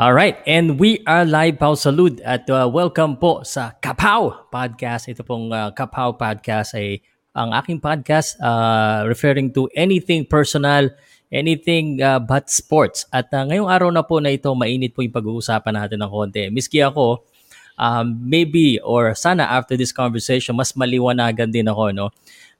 All right, and we are live Pau Salud at uh, welcome po sa Kapaw Podcast. Ito pong uh, Kapaw Podcast ay ang aking podcast uh, referring to anything personal, anything uh, but sports. At uh, ngayong araw na po na ito, mainit po yung pag-uusapan natin ng konti. Miski ako, um, maybe or sana after this conversation, mas maliwanagan din ako, no?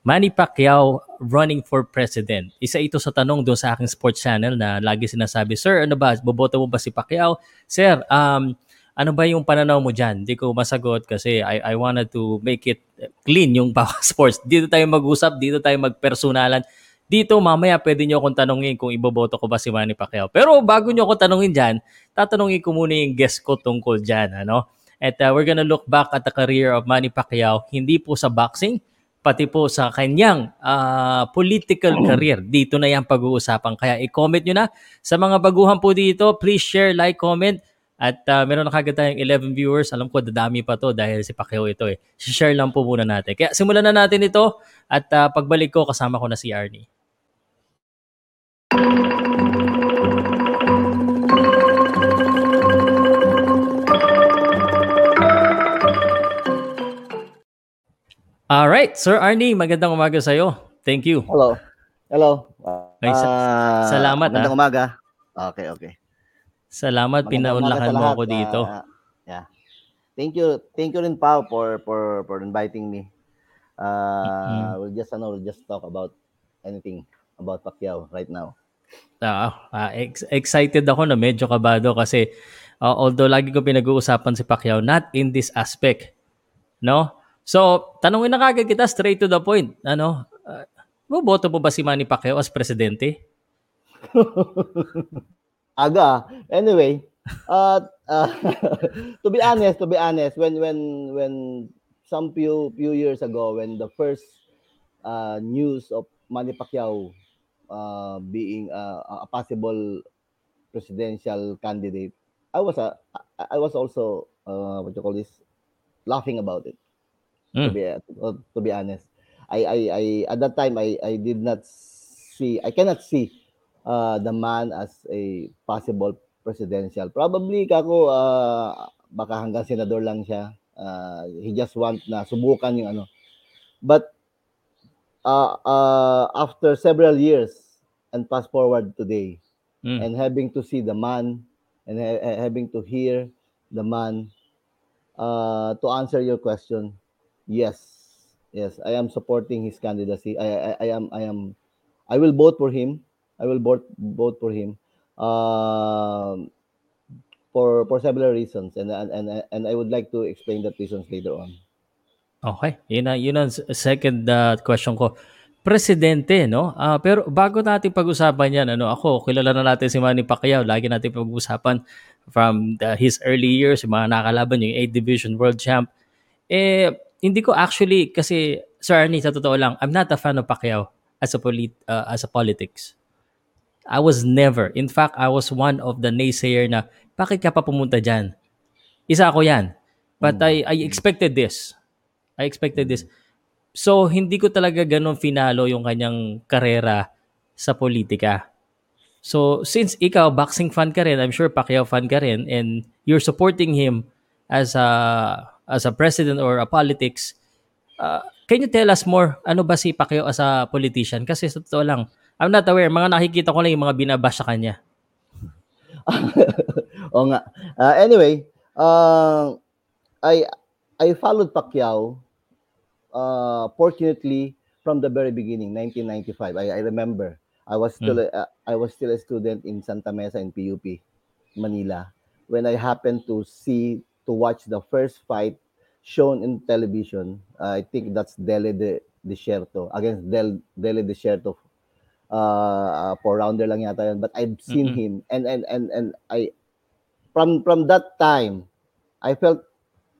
Manny Pacquiao running for president. Isa ito sa tanong doon sa aking sports channel na lagi sinasabi, Sir, ano ba, boboto mo ba si Pacquiao? Sir, um, ano ba yung pananaw mo dyan? Hindi ko masagot kasi I, I wanted to make it clean yung sports. Dito tayo mag-usap, dito tayo magpersonalan. Dito mamaya pwede nyo akong tanongin kung iboboto ko ba si Manny Pacquiao. Pero bago nyo ako tanongin dyan, tatanungin ko muna yung guest ko tungkol dyan. Ano? At uh, we're gonna look back at the career of Manny Pacquiao, hindi po sa boxing, pati po sa kanyang uh, political career. Dito na yan pag-uusapan. Kaya i-comment nyo na. Sa mga baguhan po dito, please share, like, comment. At uh, meron na kagad tayong 11 viewers. Alam ko, dadami pa to dahil si Pacquiao ito eh. Share lang po muna natin. Kaya simulan na natin ito. At uh, pagbalik ko, kasama ko na si Arnie. All right, Sir Arnie, magandang umaga sa iyo. Thank you. Hello. Hello. Uh, Ay, sa- salamat, Magandang ah. umaga. Okay, okay. Salamat, Magandang pinaunlakan mo ako dito. Ah, yeah. Thank you. Thank you rin Pao for for for inviting me. Uh, we'll just ano, we'll just talk about anything about Pacquiao right now. Ah, ah, ex- excited ako na medyo kabado kasi uh, although lagi ko pinag-uusapan si Pacquiao, not in this aspect. No? So, tanungin na kagad kita straight to the point. Ano? Uh, boboto mo ba si Manny Pacquiao as presidente? Aga. Anyway, uh, uh, to be honest, to be honest, when when when some few few years ago, when the first uh, news of Manny Pacquiao uh, being uh, a possible presidential candidate, I was a I was also uh, what you call this laughing about it. To Mm. be uh, to be honest, I I I at that time I I did not see I cannot see uh, the man as a possible presidential. Probably kako uh, baka hanggang senador lang siya. Uh, he just want na subukan yung ano. But uh, uh, after several years and fast forward today Mm. and having to see the man and ha- having to hear the man uh, to answer your question, yes, yes, I am supporting his candidacy. I, I, I am, I am, I will vote for him. I will vote vote for him. Um, for for several reasons, and and and and I would like to explain that reasons later on. Okay. Yun ang, yun ang second uh, question ko. Presidente, no? Ah, pero bago natin pag-usapan yan, ano, ako, kilala na natin si Manny Pacquiao. Lagi natin pag-usapan from the, his early years, yung mga nakalaban, yung 8 Division World Champ. Eh, hindi ko actually, kasi, Sir Arnie, sa totoo lang, I'm not a fan of Pacquiao as a, polit, uh, as a politics. I was never. In fact, I was one of the naysayer na, bakit ka pa pumunta dyan? Isa ako yan. But I, I expected this. I expected this. So, hindi ko talaga ganun finalo yung kanyang karera sa politika. So, since ikaw, boxing fan ka rin, I'm sure Pacquiao fan ka rin, and you're supporting him as a, as a president or a politics, uh, can you tell us more, ano ba si Pacquiao as a politician? Kasi sa totoo lang, I'm not aware, mga nakikita ko lang yung mga binabash sa kanya. Oo nga. Uh, anyway, uh, I I followed Pacquiao uh, fortunately from the very beginning 1995 I, I remember I was still a, uh, I was still a student in Santa Mesa in PUP Manila when I happened to see to watch the first fight shown in television I think that's Dele de Desierto against Del Dele Desierto uh, for rounder lang yata yun but I've seen Mhm. him and and and and I from from that time I felt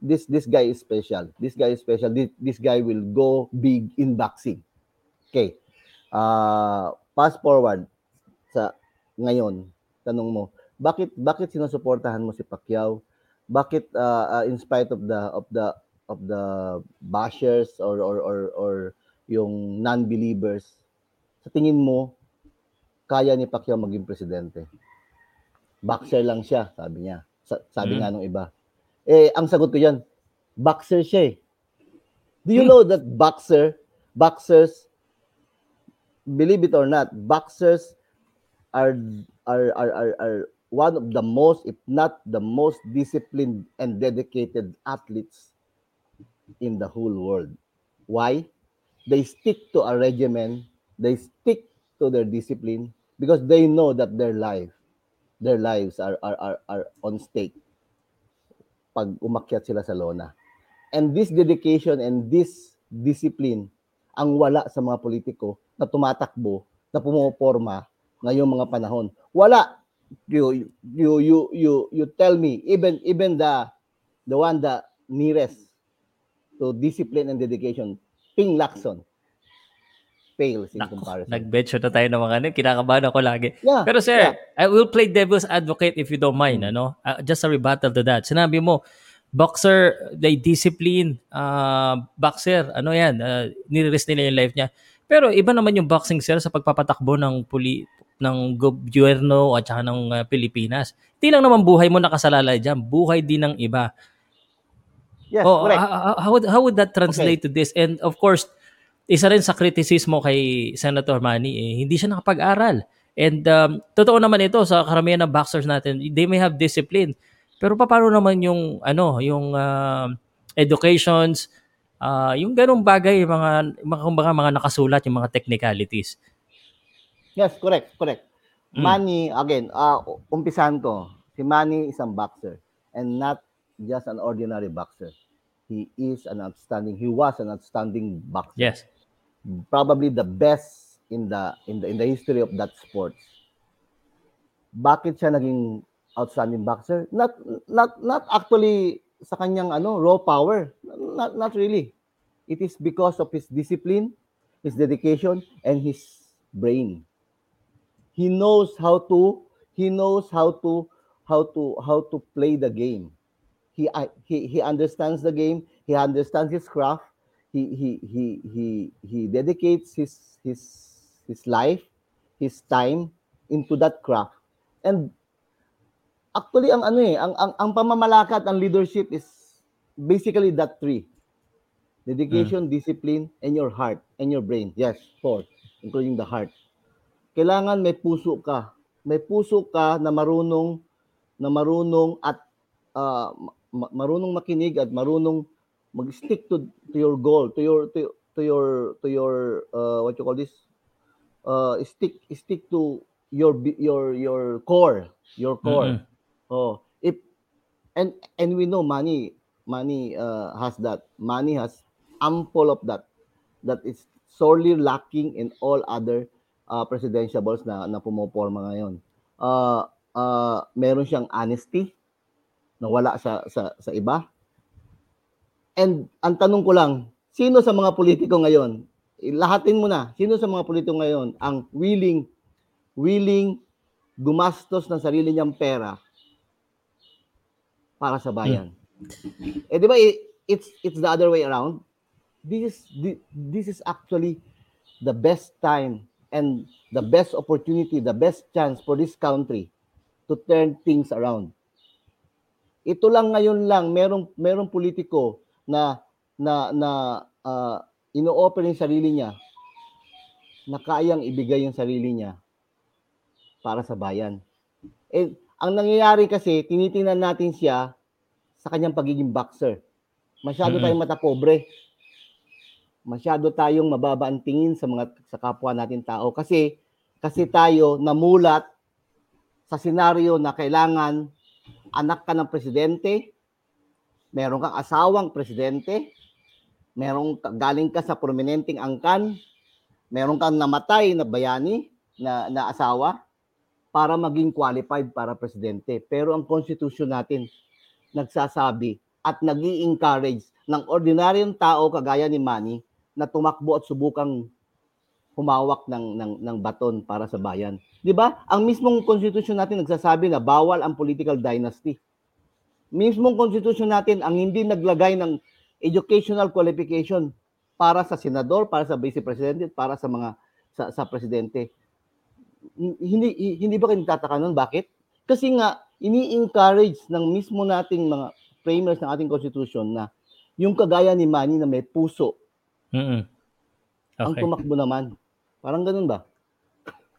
this this guy is special. This guy is special. This, this guy will go big in boxing. Okay. Uh, fast forward sa ngayon, tanong mo, bakit bakit sinusuportahan mo si Pacquiao? Bakit uh, uh, in spite of the of the of the bashers or or or, or yung non-believers, sa tingin mo kaya ni Pacquiao maging presidente? boxer lang siya, sabi niya. Sa- sabi Hmm. nga nung iba. Eh, ang sagot ko yan, boxer siya eh. Do you Hmm. know that boxer, boxers, believe it or not, boxers are, are, are, are, are one of the most, if not the most disciplined and dedicated athletes in the whole world. Why? They stick to a regimen, they stick to their discipline because they know that their life, their lives are, are, are, are on stake pag umakyat sila sa lona. And this dedication and this discipline ang wala sa mga politiko na tumatakbo, na pumoporma ngayong mga panahon. Wala. You you you you you tell me even even the the one that nearest to discipline and dedication, Ping Lacson fails in Naku, comparison. Nag-betcha na tayo ng mga ano. Kinakabahan ako lagi. yeah. Pero sir, yeah. I will play devil's advocate if you don't mind, Mm. ano? Uh, just a rebuttal to that. Sinabi mo, boxer, they discipline, uh, boxer, ano yan, uh, nire-risk nila yung life niya. Pero iba naman yung boxing sir sa pagpapatakbo ng puli ng gobyerno at saka ng uh, Pilipinas. Hindi lang naman buhay mo nakasalalay dyan, buhay din ng iba. Yes, oh, correct. how, how, would, how would that translate to this? And of course, isa rin sa kritisismo kay Senator Manny, eh, hindi siya nakapag-aral. And um, totoo naman ito sa karamihan ng boxers natin, they may have discipline. Pero paano naman yung ano, yung uh, educations, uh, yung ganung bagay, mga mga kumbaga, mga nakasulat, yung mga technicalities. Yes, correct, correct. Mm. Manny, again, uh, umpisahan ko. Si Manny is a boxer and not just an ordinary boxer. He is an outstanding, he was an outstanding boxer. Yes. Probably the best in the in the in the history of that sport. Bakit siya naging outstanding boxer? Not not not actually sa kanyang ano raw power. Not not really. It is because of his discipline, his dedication and his brain he knows how to he knows how to how to how to play the game. He he he understands the game. He understands his craft. He he he he he dedicates his his his life his time into that craft. And actually ang ano eh ang ang, ang pamamalakad ang leadership is basically that three. Dedication discipline and your heart and your brain. Yes four including the heart kailangan may puso ka. May puso ka na marunong na marunong at uh, ma- marunong makinig at marunong mag-stick to to your goal, to your to, to your to your uh, what you call this uh, stick stick to your your your core, your core. Mm-mm. Oh, if and and we know money money uh, has that. Money has ample of that that is sorely lacking in all other uh, presidential balls na na pumoporma ngayon. Uh, uh, meron siyang honesty na wala sa sa sa iba. And ang tanong ko lang, sino sa mga politiko ngayon, lahatin mo na, sino sa mga politiko ngayon ang willing willing gumastos ng sarili niyang pera para sa bayan? Eh di ba it's it's the other way around. This is thi- this is actually the best time and the best opportunity, the best chance for this country to turn things around. Ito lang ngayon lang merong merong politiko na na na uh, ino-offer yung sarili niya na kayang ibigay yung sarili niya para sa bayan. Eh, ang nangyayari kasi, tinitingnan natin siya sa kanyang pagiging boxer. Masyado Mm-mm. tayong mata pobre. Masyado tayong mababa ang tingin sa mga sa kapwa natin tao kasi kasi tayo namulat sa senaryo na kailangan anak ka ng presidente, meron kang asawang presidente, meron galing ka sa prominenteng angkan, meron kang namatay na bayani na, na asawa para maging qualified para presidente. Pero ang constitution natin nagsasabi at nag encourage ng ordinaryong tao kagaya ni Manny na tumakbo at subukang humawak ng, ng, ng baton para sa bayan. Di ba? Ang mismong constitution natin nagsasabi na bawal ang political dynasty. Mismong constitution natin ang hindi naglagay ng educational qualification para sa senador, para sa vice president, para sa mga sa, sa presidente. Hindi hindi ba kayo nagtataka nun? Bakit? Kasi nga, ini-encourage ng mismo nating mga framers ng ating constitution na yung kagaya ni Manny na may puso Ang Okay. tumakbo naman. Parang ganun ba?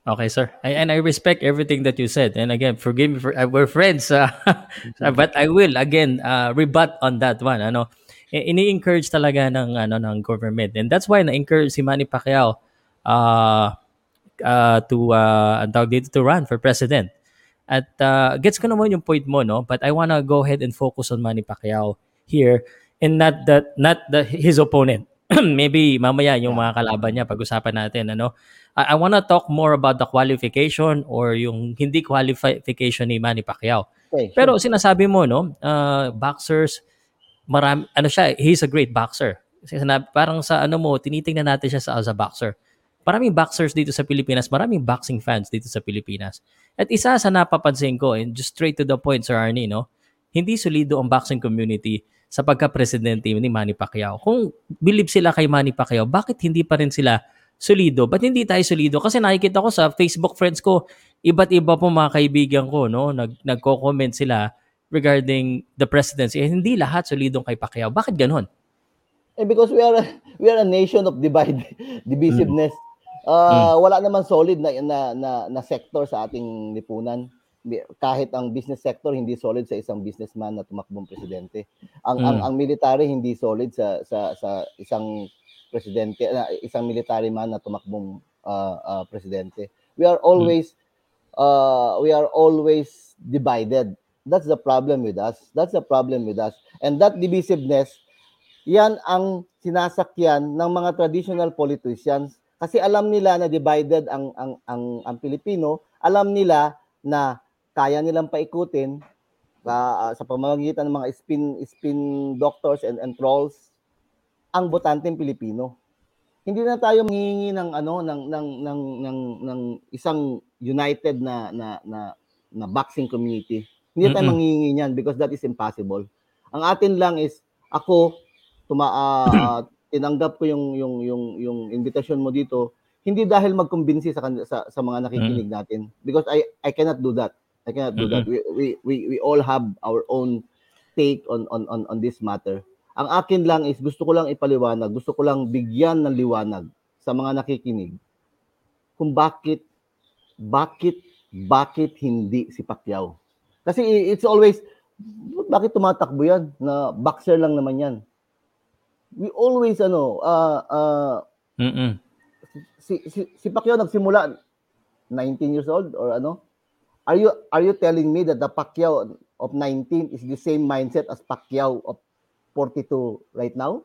Okay, sir. I, and I respect everything that you said. And again, forgive me for uh, we're friends, uh, but I will again uh, rebut on that one. Ano, ini-encourage talaga ng ano ng government, and that's why na-encourage si Manny Pacquiao uh, uh, to uh, ang dito to run for president. At uh, gets ko naman yung point mo, no? But I wanna go ahead and focus on Manny Pacquiao here, and not that not the, his opponent. Maybe mamaya yung mga kalaban niya pag-usapan natin, ano? I, I want to talk more about the qualification or yung hindi qualification ni Manny Pacquiao. Okay. Pero sinasabi mo, no, uh, boxers, marami, ano siya, he's a great boxer. Sinabi, parang sa ano mo, tinitingnan natin siya sa, as a boxer. Maraming boxers dito sa Pilipinas, maraming boxing fans dito sa Pilipinas. At isa sa napapansin ko, and just straight to the point, Sir Arnie, no, hindi solido ang boxing community sa pagka-presidente ni Manny Pacquiao. Kung believe sila kay Manny Pacquiao, bakit hindi pa rin sila solido? Ba't hindi tayo solido? Kasi nakikita ko sa Facebook friends ko, iba't iba po mga kaibigan ko, no, nag, nagko-comment sila regarding the presidency. Eh, hindi lahat solidong kay Pacquiao. Bakit ganon? Eh, because we are a, we are a nation of divide divisiveness. Uh, wala naman solid na, na na na sector sa ating lipunan. Kahit ang business sector hindi solid sa isang businessman na tumakbong presidente. Ang ang, Mm. ang military hindi solid sa sa sa isang presidente na isang military man na tumakbong uh, uh, presidente. We are always uh, we are always divided. That's the problem with us. That's the problem with us. And that divisiveness yan ang sinasakyan ng mga traditional politicians kasi alam nila na divided ang ang ang, ang Pilipino, alam nila na kaya nilang paikutin ah, sa pamamagitan ng mga spin spin doctors and and trolls ang botanteng Pilipino. Hindi na tayo manghihingi ng ano ng ng ng ng, ng isang united na na na na boxing community. Hindi tayo Mm-mm. manghihingi niyan because that is impossible. Ang atin lang is ako tuma ah, tinanggap ko yung yung yung yung invitation mo dito hindi dahil magkumbinsi sa, sa sa mga nakikinig natin because I I cannot do that. I cannot do that. We, we we we all have our own take on on on on this matter. Ang akin lang is gusto ko lang ipaliwanag, gusto ko lang bigyan ng liwanag sa mga nakikinig kung bakit bakit bakit hindi si Pacquiao. Kasi it's always bakit tumatakbo yan na boxer lang naman yan. We always ano uh, uh, Mm-mm. si, si, si Pacquiao nagsimula 19 years old or ano? Are you are you telling me that the Pacquiao of 19 is the same mindset as Pacquiao of 42 right now?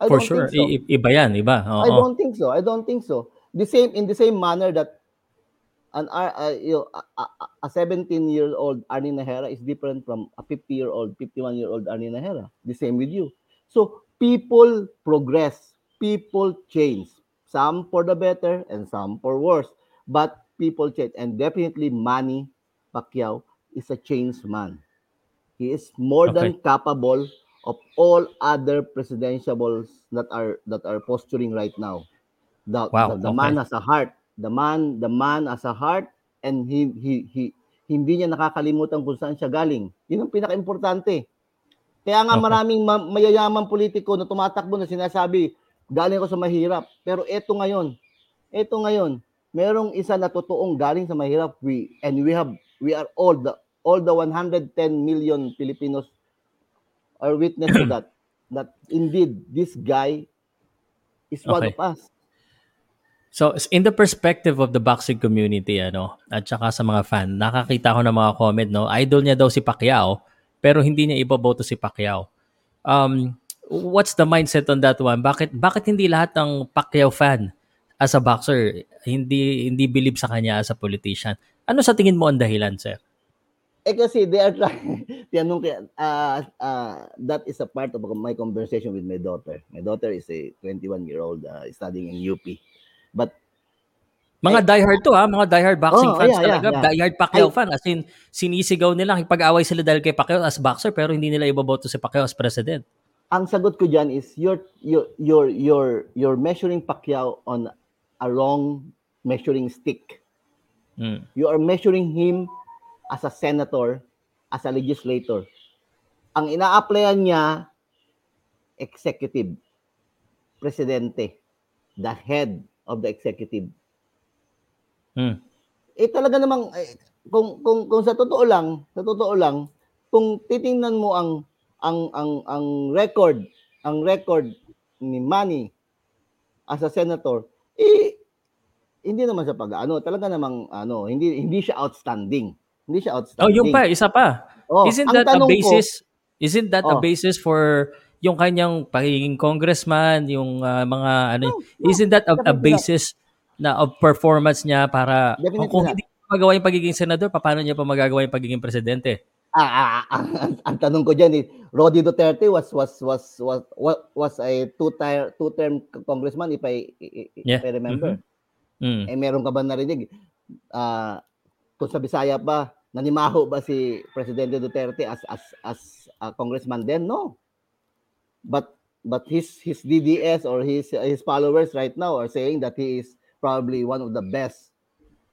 I For sure. so. I- iba yan, iba. Oo. I don't think so. I don't think so. The same in the same manner that an uh, uh, you know, a, a 17 year old Arnie Nahera is different from a 50 year old, 51 year old Arnie Nahera. The same with you. So people progress, people change. Some for the better and some for worse. But people change, and definitely Manny Pacquiao is a changed man. He is more than capable of all other presidentiables that are that are posturing right now. The, Wow, the, the okay. man has a heart. The man, the man has a heart and he he he hindi niya nakakalimutan kung saan siya galing. Yun ang pinaka-importante. Kaya nga Okay. maraming ma- mayayamang politiko na tumatakbo na sinasabi, galing ako sa mahirap. Pero eto ngayon, eto ngayon, merong isa na totoong galing sa mahirap. We and we have we are all the all the 110 million Filipinos are witness to that. That indeed this guy is one Okay. of us. So, in the perspective of the boxing community, ano, at saka sa mga fan, nakakita ko ng mga comment, no, idol niya daw si Pacquiao, pero hindi niya iboboto si Pacquiao. Um, what's the mindset on that one? Bakit bakit hindi lahat ng Pacquiao fan as a boxer hindi hindi believe sa kanya as a politician? Ano sa tingin mo ang dahilan, sir? Eh kasi they are trying, tinanong kaya, uh, uh, that is a part of my conversation with my daughter. My daughter is a 21-year-old uh, studying in UP. But Mga diehard to ha, mga diehard boxing Oh, fans yeah, yeah, talaga, yeah. diehard Pacquiao I- fan. As in, sinisigaw nila, pag-away sila dahil kay Pacquiao as boxer, pero hindi nila iboboto si Pacquiao as president. ang sagot ko diyan is you're you're you're you're you're measuring Pacquiao on a wrong measuring stick. Mm. You are measuring him as a senator, as a legislator. Ang ina-applyan niya, executive, presidente, the head of the executive. Hmm. Eh talaga namang eh, kung kung kung sa totoo lang, sa totoo lang, kung titingnan mo ang ang ang ang record, ang record ni Manny as a senator, eh hindi naman sa pag-ano, talaga namang ano, hindi hindi siya outstanding. Hindi siya outstanding. Oh, yung pa, isa pa. Oh, isn't that a tanong ko- basis? isn't that a Oh. basis for yung kanyang pagiging congressman, yung ah, mga ano, No, no, isn't that a, a basis na of performance niya para Definitely kung hindi niya magawa yung pagiging senador, paano niya pa magagawa yung pagiging presidente? Ah, ah, ah, ang, ang tanong ko diyan is Rodi Duterte was was was was was, a two term two term congressman if I if Yeah. I remember. Mm. Eh meron ka ba narinig ah kung sa Bisaya pa nanimaho ba si Presidente Duterte as as as a congressman then no. But but his his DDS or his his followers right now are saying that he is probably one of the best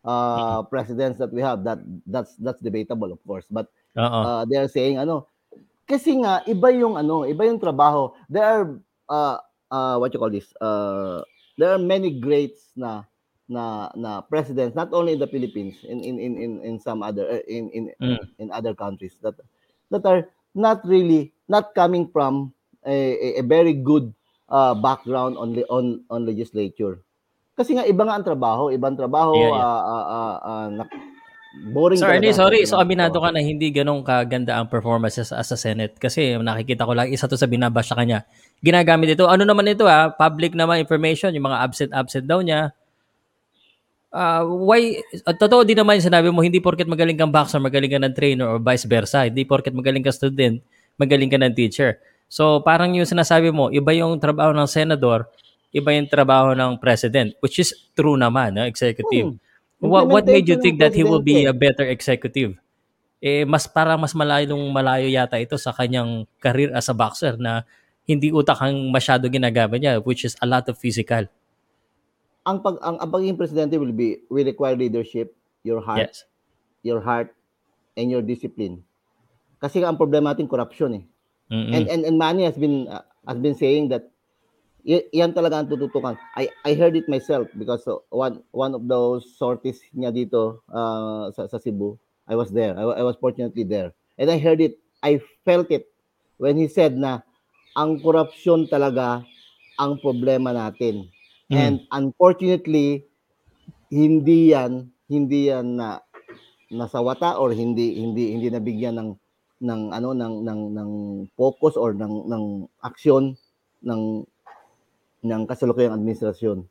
uh presidents that we have that that's that's debatable of course but Oo. uh, they are saying ano kasi nga iba yung ano iba yung trabaho there are uh, uh, what you call this uh, there are many greats na na na presidents not only in the Philippines in in in in, in some other uh, in in Mm. in other countries that that are not really not coming from a, a, a very good uh, background on on on legislature kasi nga iba nga ang trabaho ibang trabaho Yeah, yeah. uh, uh, uh, uh, na- boring So, Ernie, sorry. So, aminado ka na hindi ganong kaganda ang performances as a Senate. Kasi nakikita ko lang, isa to sa binabash sa kanya. Ginagamit ito. Ano naman ito ah? Public naman information. Yung mga absent-absent daw niya. Ah, why, at totoo din naman yung sinabi mo, hindi porket magaling kang boxer, magaling ka ng trainer or vice versa. Hindi porket magaling ka student, magaling ka ng teacher. So, parang yung sinasabi mo, iba yung trabaho ng senador, iba yung trabaho ng president, which is true naman, no? executive. Hmm. What, what made you think that he will be a better executive? Eh, mas parang mas malayong malayo yata ito sa kanyang career as a boxer na hindi utak ang masyado ginagamit niya, which is a lot of physical. ang pag ang, ang pagiging presidente will be will require leadership, your heart, Yes. your heart and your discipline. Kasi ang problema natin corruption eh. Mm-mm. And and and Manny has been uh, has been saying that yan talaga ang tututukan. I I heard it myself because one one of those sorties niya dito uh, sa, sa Cebu. I was there. I, I was fortunately there. And I heard it. I felt it when he said na ang korupsyon talaga ang problema natin. Mm. And unfortunately, hindi yan hindi yan na nasawata or hindi hindi hindi nabigyan ng ng ano ng ng ng focus or ng ng aksyon ng ng kasalukuyang administrasyon.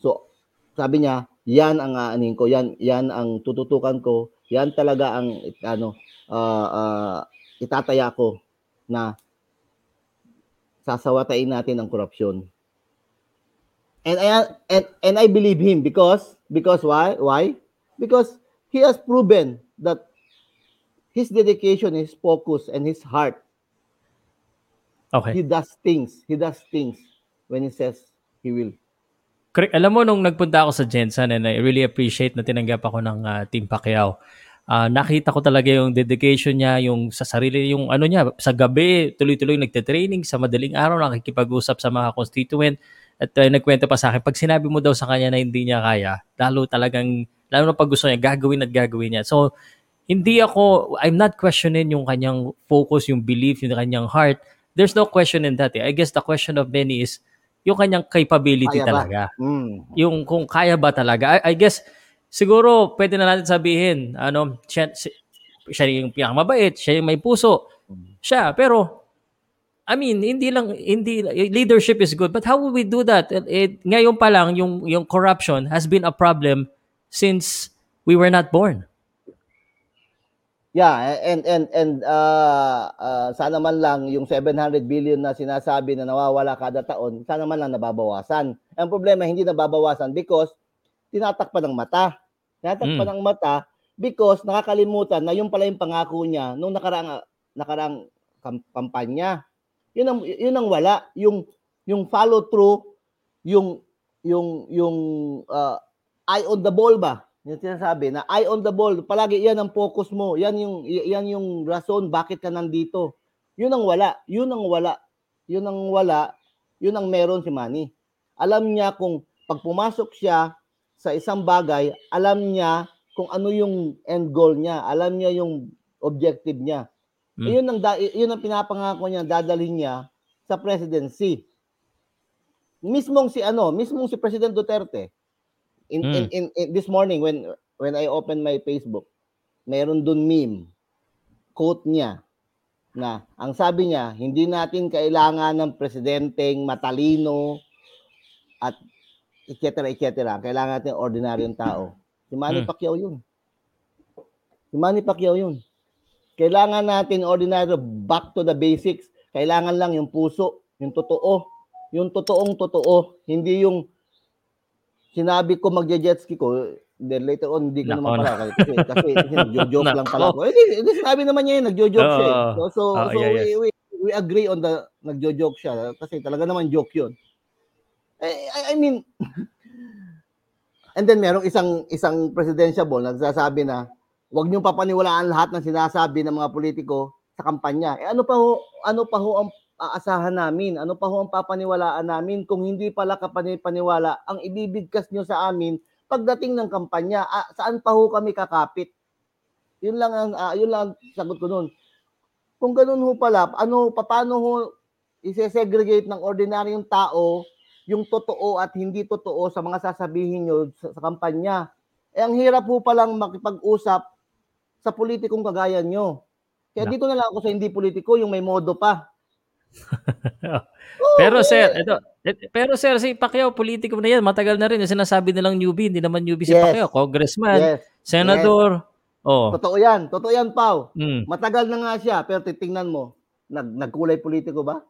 So, sabi niya, yan ang aanin ko, yan yan ang tututukan ko, yan talaga ang ano ah, ah, itataya ko na sasawatain natin ang korupsyon. And I and and I believe him because because why? Why? Because he has proven that his dedication, his focus, and his heart, Okay. he does things. He does things when he says he will. Correct. Alam mo, nung nagpunta ako sa Jensen and I really appreciate na tinanggap ako ng ah, Team Pacquiao, ah, nakita ko talaga yung dedication niya, yung sa sarili, yung ano niya, sa gabi, tuloy-tuloy nagte-training, sa madaling araw, nakikipag-usap sa mga constituent, at uh, nagkwento pa sa akin, pag sinabi mo daw sa kanya na hindi niya kaya, lalo talagang, lalo na pag gusto niya, gagawin at gagawin niya. So, hindi ako, I'm not questioning yung kanyang focus, yung belief, yung kanyang heart. There's no question in that. Eh. I guess the question of many is yung kanyang capability Kaya ba? talaga Mm. yung kung kaya ba talaga. I, I guess, siguro, pwede na natin sabihin, ano, siya, si- siya yung pinakamabait, siya yung may puso, siya. Pero, I mean, hindi lang, hindi, leadership is good, but how will we do that? Eh, eh, ngayon pa lang, yung, yung corruption has been a problem since we were not born. Yeah, and and and uh, uh, sana man lang yung 700 billion na sinasabi na nawawala kada taon, sana man lang nababawasan. Ang problema hindi nababawasan because tinatakpan ng mata. Tinatakpan Mm. ng mata because nakakalimutan na yung pala yung pangako niya nung nakaraang nakaraang kam- kampanya. Yun ang yun ang wala, yung yung follow through, yung yung yung uh, eye on the ball ba? Yung sinasabi na eye on the ball, palagi yan ang focus mo. Yan yung yan yung rason bakit ka nandito. Yun ang wala. Yun ang wala. Yun ang wala. Yun ang meron si Manny. Alam niya kung pag pumasok siya sa isang bagay, alam niya kung ano yung end goal niya, alam niya yung objective niya. Mm. Yun ang da- yun ang pinapangako niya, dadalhin niya sa presidency. Mismong si ano, mismong si President Duterte. In, Mm. in, in, in this morning when when I opened my Facebook, meron dun meme quote niya na ang sabi niya, hindi natin kailangan ng presidenteng matalino at etc. etc. Kailangan natin ordinaryong tao. Si Manny Hmm. Pacquiao yun. Si Manny Pacquiao yun. Kailangan natin ordinary back to the basics. Kailangan lang yung puso, yung totoo, yung totoong totoo, hindi yung sinabi ko magje-jet ski ko, then later on hindi ko Nako naman na. pala kasi kasi, kasi nagjo-joke lang pala ako. Eh, di, di sinabi naman niya yun, nagjo-joke siya. eh. So so, Oo, so yeah, we, we we agree on the nagjo-joke siya kasi talaga naman joke yun. Eh, I, I mean And then merong isang isang presidential ball nagsasabi na huwag niyo papaniwalaan lahat ng sinasabi ng mga politiko sa kampanya. Eh ano pa ho, ano pa ho ang aasahan namin? Ano pa ho ang papaniwalaan namin kung hindi pala kapani-paniwala ang ibibigkas niyo sa amin pagdating ng kampanya? Ah, saan pa ho kami kakapit? Yun lang ang ah, yun lang ang sagot ko noon. Kung ganun ho pala, ano paano ho i-segregate ng ordinaryong tao yung totoo at hindi totoo sa mga sasabihin nyo sa, sa kampanya. Eh, ang hirap po palang makipag-usap sa politikong kagaya nyo. Kaya dito na lang ako sa hindi politiko, yung may modo pa. Oo, Pero eh, sir, ito, et- pero sir, si Pacquiao, politiko na yan. Matagal na rin. Sinasabi nilang newbie, hindi naman newbie si Yes. Pacquiao. Congressman, Yes, senador. Oh. totoo yan. Totoo yan, Pau. Mm. Matagal na nga siya, pero titingnan mo, nag, nagkulay politiko ba?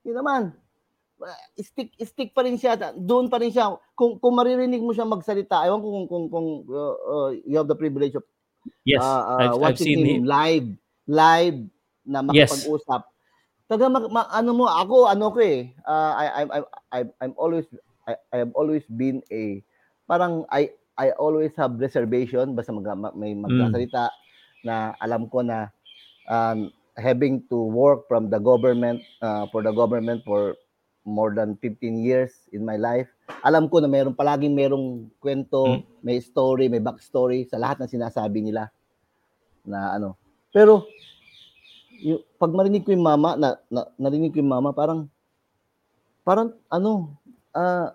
Hindi naman. Uh, Stick, stick pa rin siya. Doon pa rin siya. Kung, kung maririnig mo siya magsalita, ewan ko kung, kung, kung uh, uh, you have the privilege of Yes, uh, uh, I've, I've watching seen him him. live live na Yes. Taga mag, ma- ano mo ako ano ko eh uh, I I'm I'm I'm I'm always I, I have always been a parang I I always have reservation basta mag, ma- may Mm. magsasalita na alam ko na um, having to work from the government uh, for the government for more than 15 years in my life. Alam ko na meron palaging merong kwento, Mm. may story, may backstory sa lahat ng sinasabi nila na ano. Pero yung, pag marinig ko yung mama, na, na narinig ko yung mama, parang parang ano, ah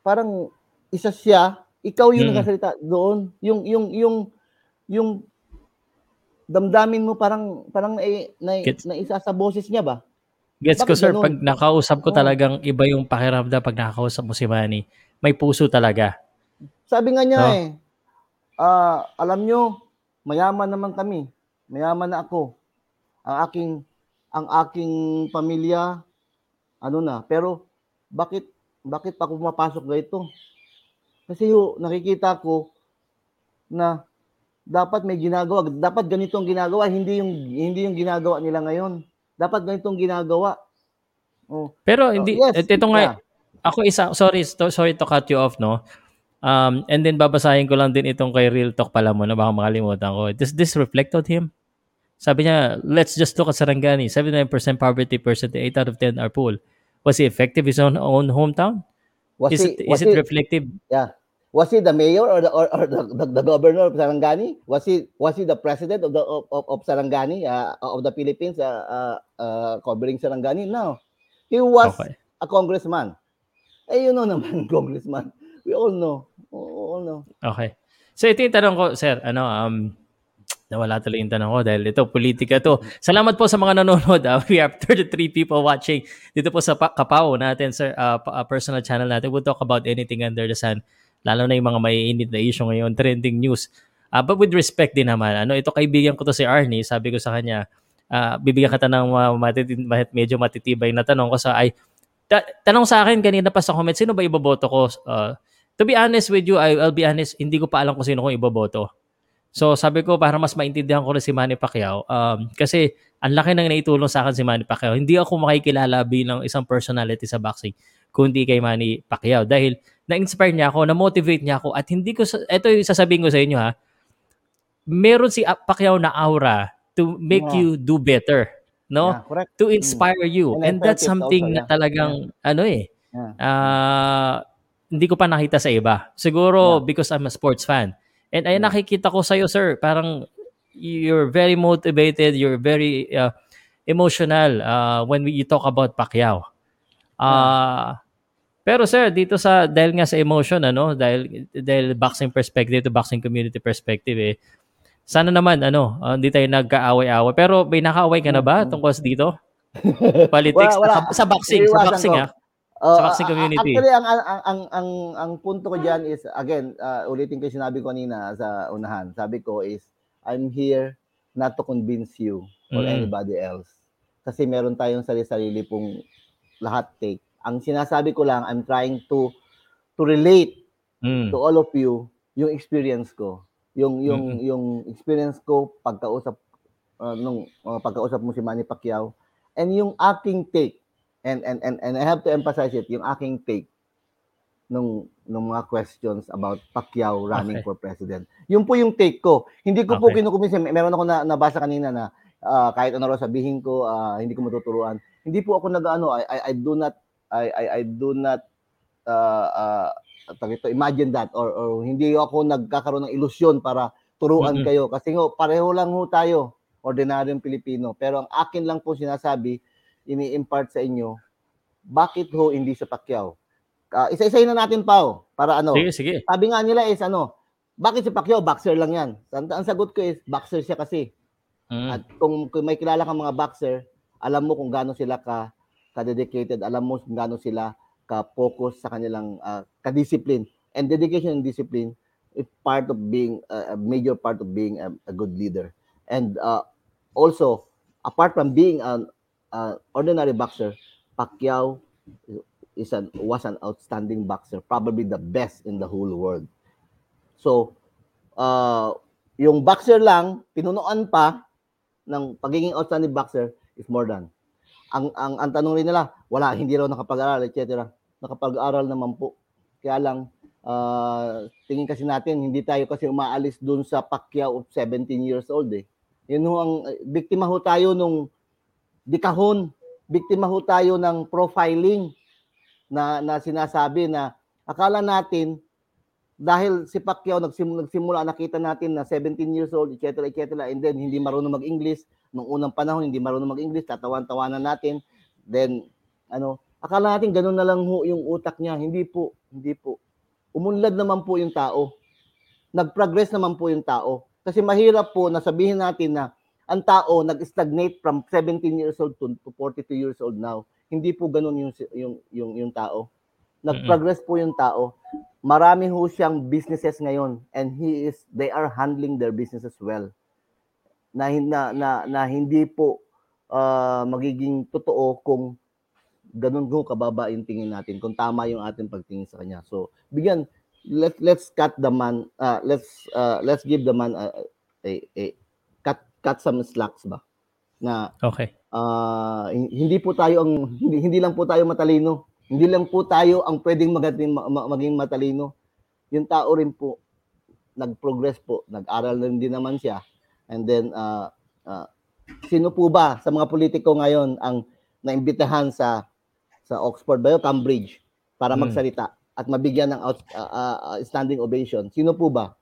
parang isa siya, ikaw yung Mm. nagsasalita doon, yung yung yung yung damdamin mo parang parang na, na, Gets- na isa sa boses niya ba? Gets ko Bakit sir, ganun? pag nakausap ko Oo. talagang iba yung pakiramdam pag nakakausap mo si Manny. May puso talaga. Sabi nga niya No? eh, ah, alam nyo, mayaman naman kami. Mayaman na ako. Ang aking ang aking pamilya ano na, pero bakit bakit pa ako pumapasok dito? Kasi ho, nakikita ko na dapat may ginagawa, dapat ganito ang ginagawa, hindi yung hindi yung ginagawa nila ngayon. Dapat ganitong ginagawa. Oh. Pero So, hindi, yes, et- ito nga, yeah. ako isa, sorry, sorry to cut you off, no? Um, and then babasahin ko lang din itong kay Real Talk pala mo na baka makalimutan ko. Does this reflect on him? Sabi niya, let's just look at Sarangani. 79% poverty percent, 8 out of 10 are poor. Was he effective in his own, own hometown? Was Is he, it, was is it he- reflective? Yeah. Was he the mayor or the or, or the, the, the governor of Sarangani? Was he was he the president of the of, of, of Sarangani uh, of the Philippines uh, uh, uh, covering Sarangani? No. He was Okay. a congressman. Eh you know naman congressman. We all know. We all know. Okay. So ito yung tanong ko, sir, ano, um, nawala tuloy yung tanong ko dahil ito, politika to. Salamat po sa mga nanonood. ah. we have 33 people watching dito po sa Pa- Kapaw natin, sir, ah, personal channel natin. We'll talk about anything under the sun, lalo na yung mga may init na issue ngayon, trending news. Ah, but with respect din naman, ano, ito kaibigan ko to si Arnie, sabi ko sa kanya, ah, bibigyan kita ng uh, matiti- mat- medyo matitibay na tanong ko sa ay, ta- tanong sa akin kanina pa sa comment, sino ba iboboto ko? Ah, to be honest with you, I, I'll be honest, hindi ko pa alam kung sino kong iboboto. So sabi ko para mas maintindihan ko rin si Manny Pacquiao um, kasi ang laki nang naitulong sa akin si Manny Pacquiao. Hindi ako makikilala bilang isang personality sa boxing kundi kay Manny Pacquiao dahil na-inspire niya ako, na-motivate niya ako at hindi ko sa, ito yung sasabihin ko sa inyo ha. Meron si Pacquiao na aura to make Yeah. you do better, no? Yeah, correct. To inspire you. And And that's something also, na yeah. talagang ano eh. Yeah. ah, hindi ko pa nakita sa iba. Siguro Yeah. because I'm a sports fan. And ay Yeah. nakikita ko sa iyo sir, parang you're very motivated, you're very uh, emotional uh, when we, you talk about Pacquiao. Ah, pero sir, dito sa dahil nga sa emotion ano, dahil dahil boxing perspective to boxing community perspective eh. Sana naman ano, ah, hindi tayo nagkaaway-away. Pero may nakaaway ka na ba tungkol sa dito? Politics Wala, wala. Sa, sa boxing, sa boxing ko. ah. Uh, Sa boxing community. Actually, ang, ang, ang, ang, ang, ang punto ko dyan is, again, uh, ulitin ko yung sinabi ko kanina sa unahan. Sabi ko is, I'm here not to convince you or Mm. anybody else. Kasi meron tayong sarili-sarili pong lahat take. Ang sinasabi ko lang, I'm trying to to relate Mm. to all of you yung experience ko. Yung yung Mm-mm. yung experience ko pagkausap uh, nung uh, pagkausap mo si Manny Pacquiao and yung aking take and and and and I have to emphasize it yung aking take nung nung mga questions about Pacquiao running Okay. for president. Yun po yung take ko. Hindi ko po Okay. kinukumbinsi. May- Meron ako na nabasa kanina na ah, kahit ano raw sabihin ko, ah, hindi ko matuturuan. Hindi po ako nag-ano, I, I, I do not I I, I do not uh, uh, ito, imagine that or, or hindi ako nagkakaroon ng ilusyon para turuan Mm-mm. kayo kasi nga pareho lang ho tayo ordinaryong Pilipino pero ang akin lang po sinasabi ini-impart sa inyo bakit ho hindi sa Pacquiao Ah, isa-isahin na natin pa oh, para ano Sige, sige. sabi nga nila is ano bakit si Pacquiao boxer lang yan ang, ang sagot ko is boxer siya kasi Mm. at kung, kung may kilala kang mga boxer, alam mo kung gaano sila ka ka-dedicated, alam mo kung gaano sila ka-focus sa kanilang uh, ka-discipline. And dedication and discipline is part of being uh, a major part of being a, a good leader. And uh, also, apart from being an uh, ordinary boxer, Pacquiao is an was an outstanding boxer, probably the best in the whole world. So, uh, yung boxer lang, pinunuan pa ng pagiging outstanding boxer is more than. Ang ang ang tanong rin nila, wala hindi raw nakapag-aral, etc. Nakapag-aral naman po. Kaya lang ah, tingin kasi natin hindi tayo kasi umaalis dun sa Pacquiao of 17 years old eh. Yun ho ang biktima ho tayo nung dikahon, biktima ho tayo ng profiling na na sinasabi na akala natin dahil si Pacquiao nagsimula, nagsimula nakita natin na 17 years old, etc. etc. and then hindi marunong mag-English nung unang panahon hindi marunong mag-English, tatawan-tawanan natin. Then ano, akala natin ganun na lang ho yung utak niya. Hindi po, hindi po. Umunlad naman po yung tao. Nag-progress naman po yung tao. Kasi mahirap po na sabihin natin na ang tao nag-stagnate from 17 years old to, to 42 years old now. Hindi po ganun yung yung yung, yung tao. Nag-progress po yung tao marami ho siyang businesses ngayon and he is they are handling their businesses well na na na, na hindi po ah, magiging totoo kung ganun ho kababa yung tingin natin kung tama yung ating pagtingin sa kanya so bigyan let let's cut the man ah, let's ah, let's give the man a, a, a cut some slacks ba na Okay. hin- hindi po tayo ang hindi, hindi lang po tayo matalino. Hindi lang po tayo ang pwedeng magating, ma- ma- maging matalino. Yung tao rin po nag-progress po, nag-aral rin din naman siya. And then ah, ah, sino po ba sa mga politiko ngayon ang naimbitahan sa sa Oxford ba yun? Cambridge para Hmm. magsalita at mabigyan ng out, ah, ah, standing ovation? Sino po ba?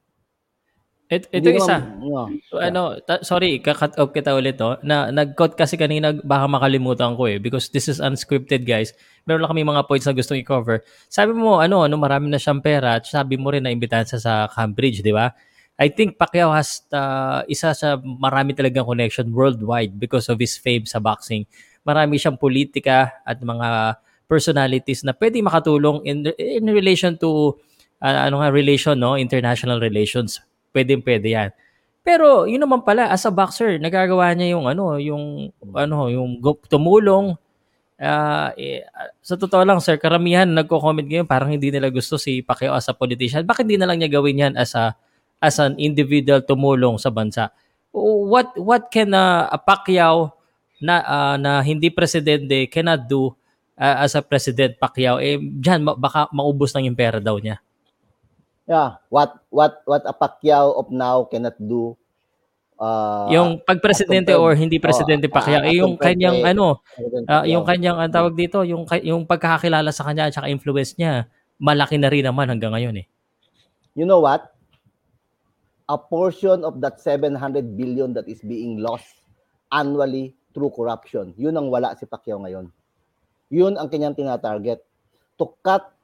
Et, ito Hindi isa. naman- no. Ano, ta- sorry, kakat off kita ulit no. Na nag-cut kasi kanina baka makalimutan ko eh because this is unscripted guys. Meron lang kami mga points na gustong i-cover. Sabi mo ano, ano marami na siyang pera at sabi mo rin na imbitahan sa sa Cambridge, di ba? I think Pacquiao has uh, isa sa marami talagang connection worldwide because of his fame sa boxing. Marami siyang politika at mga personalities na pwede makatulong in in relation to uh, ano nga relation no, international relations. Pwede pwede 'yan. Pero yun naman pala as a boxer, nagagawa niya yung ano, yung ano, yung tumulong Ah, eh, sa totoo lang sir, karamihan nagko-comment ngayon parang hindi nila gusto si Pacquiao as a politician. Bakit hindi na lang niya gawin 'yan as a as an individual tumulong sa bansa? What what can ah, a Pacquiao na ah, na hindi presidente cannot do uh, as a President Pacquiao, eh, dyan, baka maubos lang yung pera daw niya. Yeah, what what what a Pacquiao of now cannot do Uh, yung pag-presidente or hindi presidente oh, Pacquiao, uh, eh, yung kanyang ano, uh, yung kanyang ang tawag dito, yung yung pagkakakilala sa kanya at saka influence niya, malaki na rin naman hanggang ngayon eh. You know what? A portion of that 700 billion that is being lost annually through corruption. Yun ang wala si Pacquiao ngayon. Yun ang kanyang tinatarget. To cut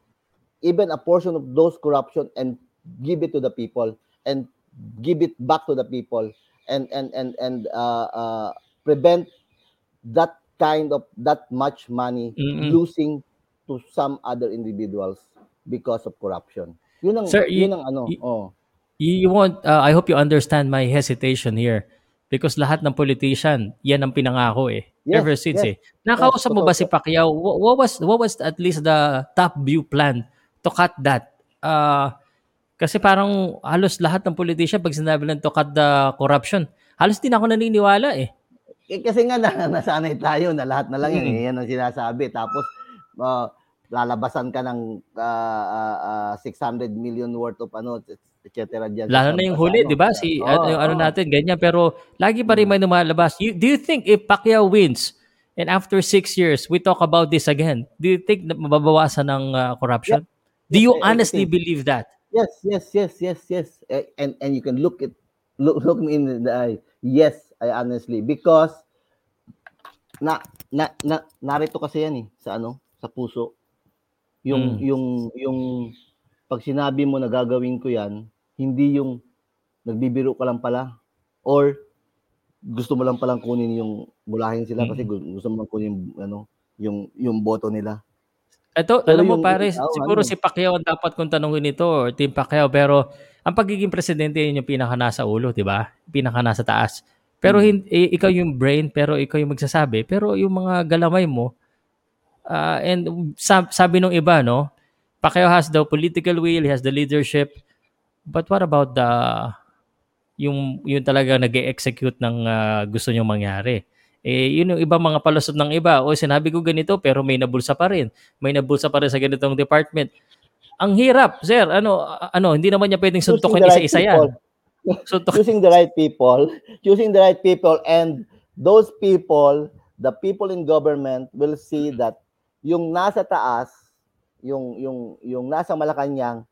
even a portion of those corruption and give it to the people and give it back to the people and and and and uh, uh, prevent that kind of that much money mm-hmm. losing to some other individuals because of corruption. Yun ang Sir, yun ang ano. You, oh. You want uh, I hope you understand my hesitation here because lahat ng politician, yan ang pinangako eh. Yes, ever since yes. eh. Nakausap yes, mo ba si Pacquiao? What was what was at least the top view plan to cut that? Uh, kasi parang halos lahat ng politician pag sinabi lang to cut the corruption, halos din ako naniniwala eh. eh kasi nga na, nasanay tayo na lahat na lang yan, mm. yan ang sinasabi. Tapos uh, lalabasan ka ng uh, uh, uh, 600 million worth of ano, etc. Dyan. Lalo na yung huli, di ba? Si, oh, ano, oh. ano natin, ganyan. Pero lagi pa rin may lumalabas. You, do you think if Pacquiao wins, and after six years, we talk about this again, do you think na mababawasan ng uh, corruption? Yeah. Do you honestly believe that? Yes, yes, yes, yes, yes. And and you can look it look look me in the eye. Yes, I honestly because na na, na narito kasi yan eh sa ano, sa puso. Yung mm. yung yung pag sinabi mo na gagawin ko 'yan, hindi yung nagbibiro ka lang pala or gusto mo lang palang kunin yung bulahin sila mm. kasi gusto mo lang kunin ano yung yung boto nila. Ito, pero alam mo pare, oh, siguro ano? si Pacquiao ang dapat kong tanungin ito or Team Pacquiao pero ang pagiging presidente yun yung pinaka nasa ulo, 'di ba? Pinaka nasa taas. Pero hmm. hindi, ikaw yung brain, pero ikaw yung magsasabi, pero yung mga galamay mo uh, and sab- sabi nung iba, no? Pacquiao has the political will, he has the leadership. But what about the yung yung talaga nag-execute ng uh, gusto niyo mangyari? Eh, yun yung ibang mga palusot ng iba. O sinabi ko ganito pero may nabulsa pa rin. May nabulsa pa rin sa ganitong department. Ang hirap, sir. Ano, ano hindi naman niya pwedeng suntukin isa-isa yan. Suntok. choosing the right people, choosing the right people and those people, the people in government will see that yung nasa taas, yung yung yung nasa Malacanang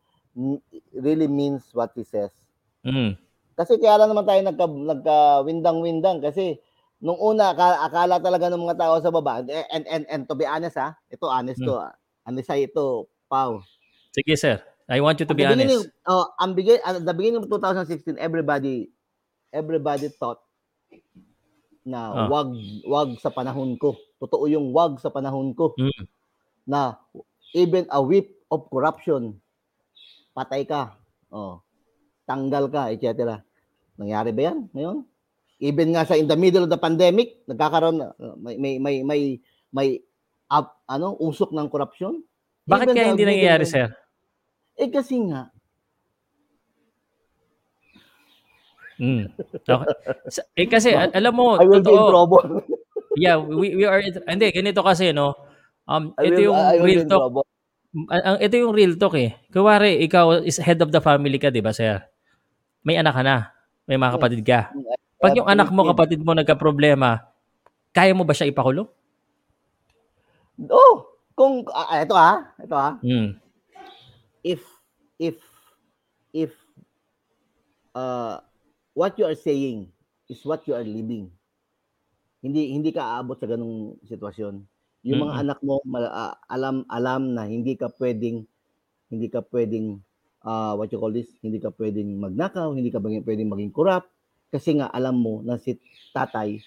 really means what he says. Mm. Kasi kaya lang naman tayo nagka, nagka windang-windang kasi nung una akala, akala talaga ng mga tao sa baba and and and to be honest ha, ito honest hmm. to. Ah. Ano sa ito, Pau. Sige sir. I want you to be honest. Oh, ang begin at the beginning of 2016 everybody everybody thought na oh. wag wag sa panahon ko. Totoo yung wag sa panahon ko. Mm. Na even a whip of corruption patay ka. Oh. Tanggal ka, etc. Nangyari ba yan ngayon? Even nga sa in the middle of the pandemic, nagkakaroon uh, may may may may, may up, ano, usok ng korupsyon. Bakit even kaya hindi nangyayari, sir? Eh kasi nga Mm. Okay. eh kasi alam mo, I will totoo, be in trouble. yeah, we we are hindi ganito kasi no. Um ito will, yung real talk. Ang ito yung real talk eh. Kuwari ikaw is head of the family ka, 'di ba, sir? May anak ka na. May mga kapatid ka. Pag yung anak mo, kapatid mo nagka-problema, kaya mo ba siya ipakulong? Oh, kung uh, ito ah, ito ah. Mm. If if if uh what you are saying is what you are living. Hindi hindi ka aabot sa ganung sitwasyon. Yung mm-hmm. mga anak mo uh, alam alam na hindi ka pwedeng hindi ka pwedeng uh, what you call this, hindi ka pwedeng magnakaw, hindi ka pwedeng maging corrupt, kasi nga alam mo na si tatay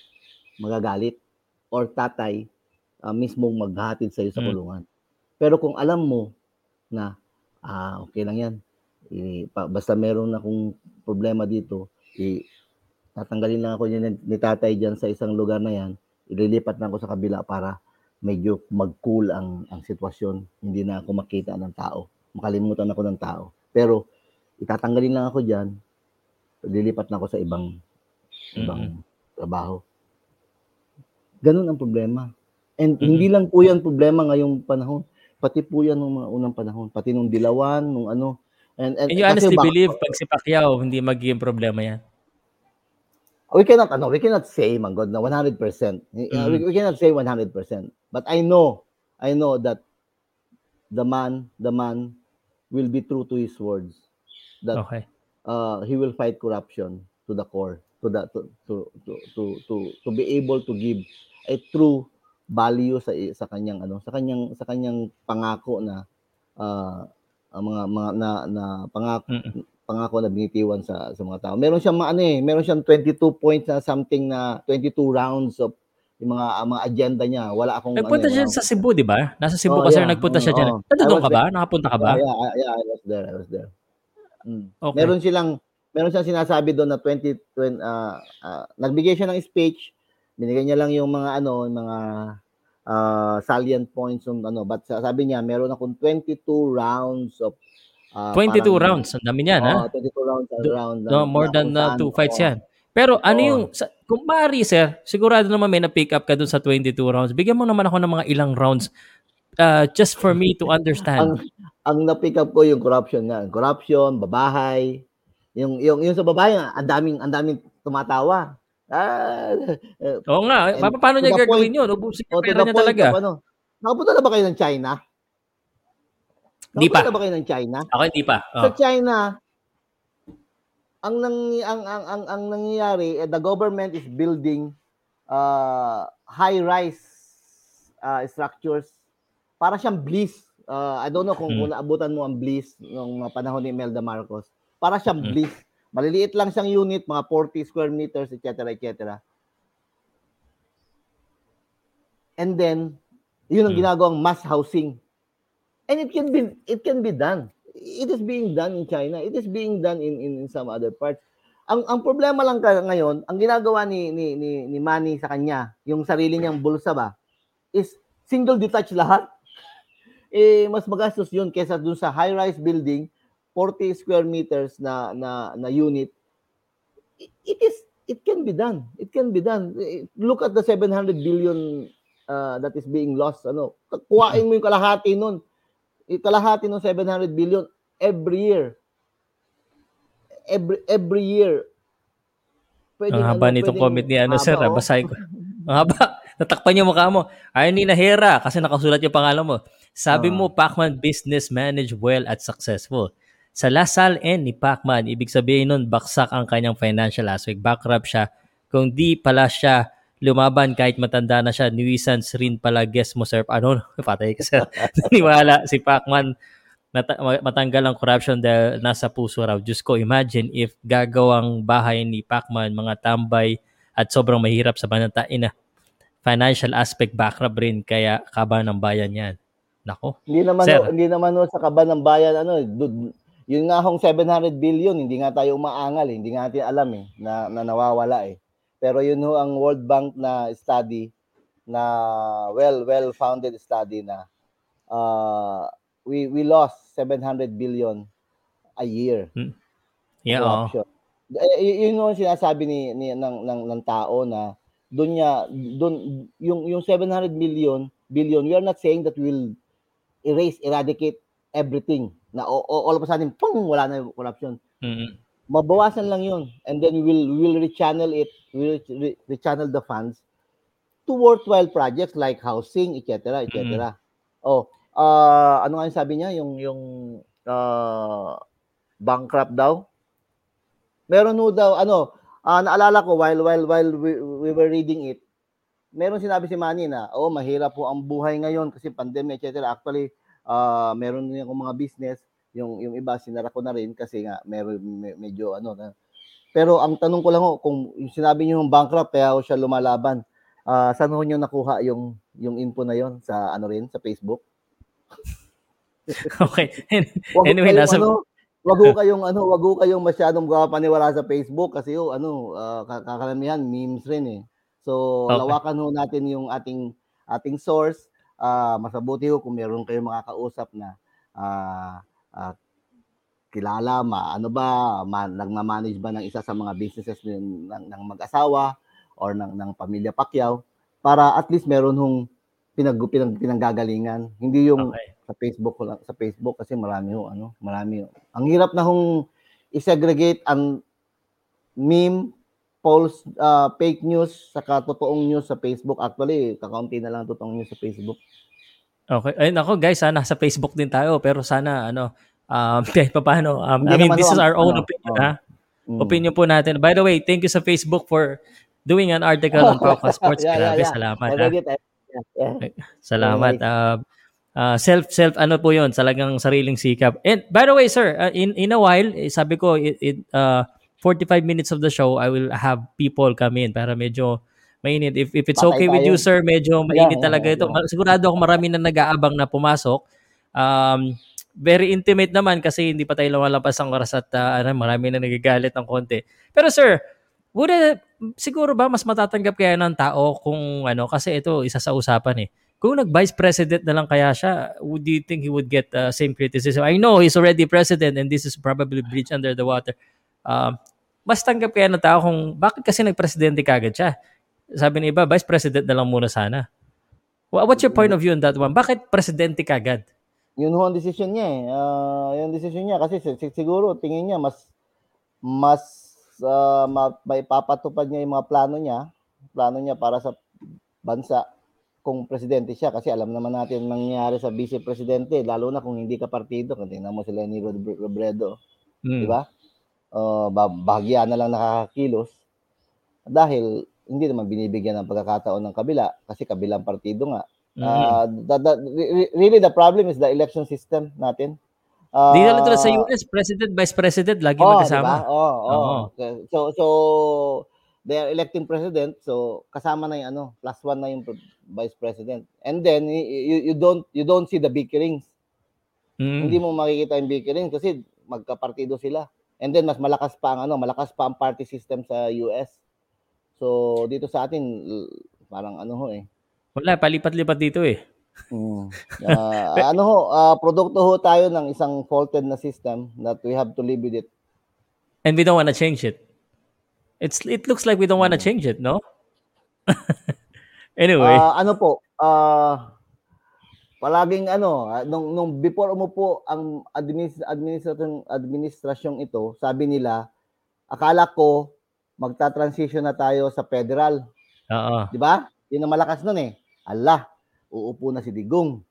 magagalit or tatay uh, mismong maghahatid sa iyo sa hmm. kulungan. Mm. Pero kung alam mo na ah okay lang 'yan. Eh, pa, basta meron akong problema dito, eh, tatanggalin lang ako ni, ni tatay diyan sa isang lugar na 'yan. Ililipat na ako sa kabila para medyo mag-cool ang ang sitwasyon. Hindi na ako makita ng tao. Makalimutan ako ng tao. Pero itatanggalin lang ako diyan lilipat na ako sa ibang ibang mm-hmm. trabaho. Ganun ang problema. And mm-hmm. hindi lang po yan problema ngayong panahon. Pati po yan nung mga unang panahon. Pati nung dilawan, nung ano. And, and, and you honestly bak- believe pag si Pacquiao, hindi magiging problema yan? We cannot, ano, we cannot say, my God, na 100%. Mm-hmm. We, we cannot say 100%. But I know, I know that the man, the man will be true to his words. That okay. Uh, he will fight corruption to the core, to the to to to to to, to be able to give a true value sa sa kanyang ano sa kanyang sa kanyang pangako na uh, mga mga na, na pangako mm-hmm. pangako na binitiwan sa sa mga tao. Meron siyang ano eh, meron siyang 22 points na something na 22 rounds of yung mga mga agenda niya. Wala akong Nagpunta ano, siya sa Cebu, di ba? Nasa Cebu oh, kasi yeah. nagpunta siya oh, diyan. Nandun ka ba? Nakapunta ka ba? Yeah, yeah, I was there. I was there. Mm. Okay. Meron silang meron siyang sinasabi doon na 20, 20 uh, uh, nagbigay siya ng speech, binigay niya lang yung mga ano, mga uh, salient points ng ano, but sabi niya meron akong 22 rounds of uh, 22 parang, rounds, ang dami niyan, oh, ha? 22 rounds around. No, more than uh, two fights oh. yan. Pero ano oh. yung, sa, kung maaari sir, sigurado naman may na-pick up ka dun sa 22 rounds. Bigyan mo naman ako ng mga ilang rounds uh, just for me to understand. ang, ang na-pick up ko yung corruption nga. Corruption, babahay. Yung, yung, yung sa babahay, ang daming, ang daming tumatawa. Ah, Oo nga. And, paano niya gagawin yun? Ubusin niya pera niya talaga. Of, ano, nakapunta na ba kayo ng China? Hindi pa. na ba kayo ng China? Ako hindi pa. Oh. Sa China, ang nang ang ang ang, ang nangyayari eh, the government is building uh, high rise uh, structures para siyang bliss uh, I don't know kung, hmm. kung naabutan mo ang bliss nung mga panahon ni Melda Marcos para siyang hmm. bliss maliliit lang siyang unit mga 40 square meters etc etc and then yun ang hmm. ginagawang mass housing and it can be it can be done it is being done in China. It is being done in in, in some other parts. Ang ang problema lang ka ngayon, ang ginagawa ni ni ni, ni Manny sa kanya, yung sarili niyang bulsa ba, is single detached lahat. Eh mas magastos 'yun kaysa dun sa high-rise building, 40 square meters na na na unit. It, is it can be done. It can be done. Eh, look at the 700 billion uh, that is being lost ano. Kuhain mo yung kalahati nun kalahati ng 700 billion every year. Every every year. Pwede ang haba ano, nitong comment ni ano, sir. Oh. Basahin ko. Ang haba. Natakpan yung mukha mo. Ayun ni Nahera kasi nakasulat yung pangalan mo. Sabi uh. mo, Pacman business manage well at successful. Sa Lasal N ni Pacman, ibig sabihin nun, baksak ang kanyang financial aspect. Bankrupt siya. Kung di pala siya lumaban kahit matanda na siya. Nuisance rin pala guess mo, sir. Ano? Patay ka, sir. Naniwala si Pacman nat- matanggal ang corruption dahil nasa puso raw. Diyos ko, imagine if gagawang bahay ni Pacman, mga tambay at sobrang mahirap sa banata. Ina, financial aspect background rin kaya kaba ng bayan yan. Nako. Hindi naman Sir. hindi naman no, sa kaba ng bayan ano, yun nga hong 700 billion, hindi nga tayo umaangal, eh. hindi nga natin alam eh na, na nawawala eh. Pero yun ho ang World Bank na study na well well founded study na uh, we we lost 700 billion a year. Hmm. Yeah. Oh. Eh, yun yung sinasabi ni, ni ng, ng ng tao na doon niya doon yung yung 700 million billion we are not saying that we'll erase eradicate everything na all, all of a sudden pung wala na yung corruption. Mm-hmm mabawasan lang yun. And then we will, we will rechannel it, we will re- rechannel the funds to worthwhile projects like housing, etc., etc. Mm-hmm. Oh, uh, ano nga yung sabi niya? Yung, yung uh, bankrupt daw? Meron no daw, ano, uh, naalala ko while, while, while we, we were reading it, meron sinabi si Manny na, oh, mahirap po ang buhay ngayon kasi pandemic, etc. Actually, uh, meron din akong mga business yung yung iba sinara ko na rin kasi nga meron medyo ano na. Pero ang tanong ko lang ho, kung sinabi niyo yung bankrupt kaya ho siya lumalaban, uh, saan ho niyo nakuha yung yung info na yon sa ano rin sa Facebook? okay. anyway, nasa ano, wag ho kayong ano, wag ho kayong masyadong paniwala sa Facebook kasi ho ano, uh, kakalamihan memes rin eh. So, okay. lawakan ho natin yung ating ating source. Uh, masabuti ho kung meron kayong makakausap na uh, uh, kilala, ma, ano ba, ma, nagma-manage ba ng isa sa mga businesses ng, ng, ng mag-asawa or ng, ng pamilya Pacquiao para at least meron hong pinag, pinag pinanggagalingan. Hindi yung Okay. sa Facebook ko lang sa Facebook kasi marami ho ano, marami. ho. Ang hirap na hong i-segregate ang meme, false, ah, fake news saka totoong news sa Facebook. Actually, kakaunti na lang totoong news sa Facebook. Okay. Ayun ako guys, sana sa Facebook din tayo pero sana ano um kahit papaano um, Hindi I mean this is our own ano, opinion oh. ha. Mm. Opinion po natin. By the way, thank you sa Facebook for doing an article on Pauka Sports. Yeah, yeah, Grabe, yeah. salamat. I yeah. Salamat. Uh, uh, self self ano po 'yon, talagang sariling sikap. And by the way, sir, uh, in in a while, eh, sabi ko it, it uh 45 minutes of the show, I will have people come in para medyo mainit. If if it's Patay okay with you, tayo. sir, medyo mainit yeah, talaga yeah, ito. yeah. Sigurado ako marami na nag-aabang na pumasok. Um very intimate naman kasi hindi pa tayo lumalabas ang oras at uh, ano, marami na nagagalit ng konti. Pero sir, would it- siguro ba mas matatanggap kaya ng tao kung ano kasi ito isa sa usapan eh. Kung nag-vice president na lang kaya siya, would you think he would get uh, same criticism? I know he's already president and this is probably bridge under the water. Um, mas tanggap kaya ng tao kung bakit kasi nag-presidente kagad siya. Sabi ni iba, vice president na lang muna sana. Wha- What's your point of view on that one? Bakit presidente kagad? Yun ho ang decision niya eh. Ah, yung decision niya kasi si- si- siguro tingin niya mas mas uh, maipapatupad niya yung mga plano niya, plano niya para sa bansa kung presidente siya kasi alam naman natin ang nangyayari sa vice presidente lalo na kung hindi ka partido kung tingnan mo sila ni Robredo, Hmm. di ba? Uh, ba- bahagya na lang nakakakilos dahil hindi naman binibigyan ng pagkakataon ng kabila kasi kabilang partido nga. Mhm. Uh, the, the, re- really the problem is the election system natin. Uh, Di na lang tulad sa US, president, vice president, lagi oh, magkasama. Diba? Oh, oh. Oo. So so they are electing president so kasama na yung ano, plus one na yung vice president. And then you, you don't you don't see the bickerings. Mm. Hindi mo makikita yung bickerings kasi magkapartido sila. And then mas malakas pa ang ano, malakas pa ang party system sa US. So dito sa atin parang ano ho eh. Wala, palipat-lipat dito eh. Mm. Ah, ano ho, ah, produkto ho tayo ng isang faulted na system that we have to live with it. And we don't want to change it. It's It looks like we don't want to change it, no? anyway. Ah, ano po, ah palaging ano, nung, nung before umupo ang administ administrasyong administrasyong ito, sabi nila, akala ko magta-transition na tayo sa federal, Oo. di ba? Yun ang malakas nun eh. Allah, uupo na si Digong.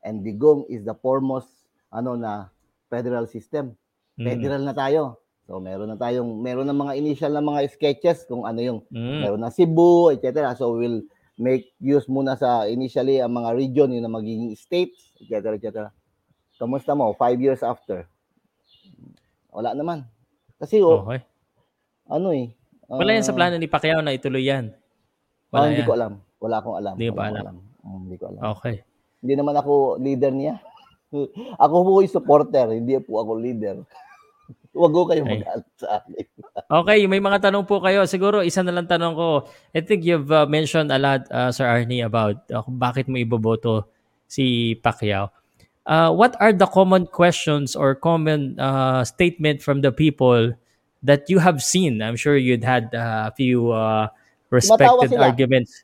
And Digong is the foremost ano na federal system. Mm. Federal na tayo. So meron na tayong meron na mga initial na mga sketches kung ano yung Mm. meron na Cebu, etc. So we'll make use muna sa initially ang mga region yun na magiging states, etc. etc. Kamusta mo? Five years after? Wala naman. Kasi oh, Okay. ano eh. Wala yan sa ah, plano ni Pacquiao na ituloy yan. ah, Wala hindi yan. ko alam. Wala akong alam. Hindi pa akong alam. Mm, hindi ko alam. Okay. Hindi naman ako leader niya. ako po ay supporter, hindi po ako leader. Huwag ko kayo Ay. mag sa akin. Okay, may mga tanong po kayo. Siguro isa na lang tanong ko. I think you've uh, mentioned a lot, uh, Sir Arnie, about uh, bakit mo iboboto si Pacquiao. Uh, what are the common questions or common uh, statement from the people that you have seen? I'm sure you'd had uh, a few uh, respected arguments.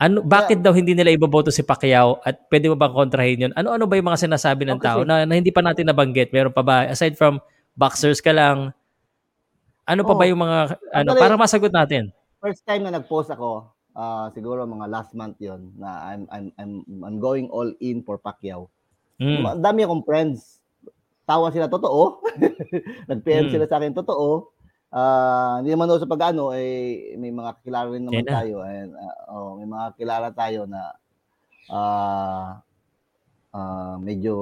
Ano, bakit daw hindi nila iboboto si Pacquiao at pwede mo bang kontrahin yun? Ano-ano ba yung mga sinasabi ng Okay, tao na, na hindi pa natin nabanggit? Meron pa ba? Aside from boxers ka lang, ano pa Oo. ba yung mga ano Actually, para masagot natin? First time na nag-post ako, ah, siguro mga last month 'yon na I'm I'm I'm I'm going all in for Pacquiao. Mm. Dami akong friends. Tawa sila totoo. Nag-PM Mm. sila sa akin totoo. Ah, hindi naman sa pag-ano eh may mga kilala rin naman Yan na. tayo and ah, oh, may mga kilala tayo na ah ah, medyo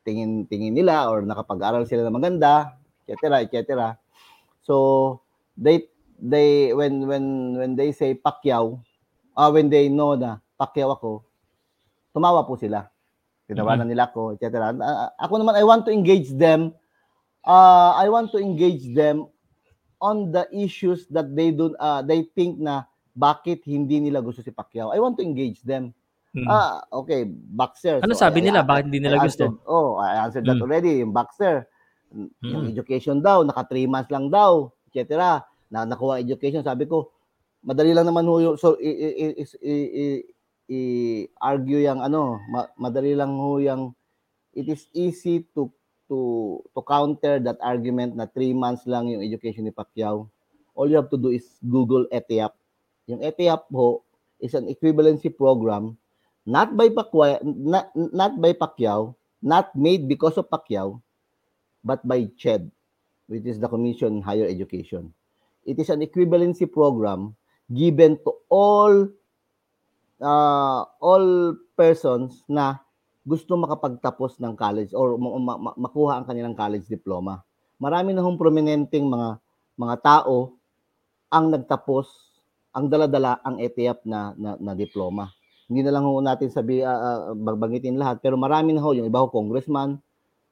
tingin-tingin nila or nakapag-aral sila na maganda, etc. etc. So they they when when when they say Pacquiao, ah when they know na Pacquiao ako, tumawa po sila. Tinawanan nila ako, etc. Ah, Ako naman I want to engage them. Uh, I want to engage them on the issues that they do uh, they think na bakit hindi nila gusto si Pacquiao. I want to engage them. Mm. Ah, okay, boxer. ano So, sabi I- nila? I- Bakit hindi nila I gusto? oh, I answered that Mm. already. Yung boxer, yung Mm. education daw, naka 3 months lang daw, etc. Na nakuha education, sabi ko, madali lang naman ho yun. So, i- i- i- i- i- i-argue yang ano, ma- madali lang ho yang it is easy to to to counter that argument na three months lang yung education ni Pacquiao. All you have to do is Google ETIAP. Yung ETIAP ho is an equivalency program not by Pacquiao, not, not by Pacquiao, not made because of Pacquiao, but by CHED, which is the Commission on Higher Education. It is an equivalency program given to all uh, all persons na gusto makapagtapos ng college or ma- ma- makuha ang kanilang college diploma. Marami na hong prominenteng mga mga tao ang nagtapos, ang daladala ang ETIAP na, na, na diploma. Hindi na lang ho natin sabi uh, uh, lahat pero marami na ho yung iba ho congressman,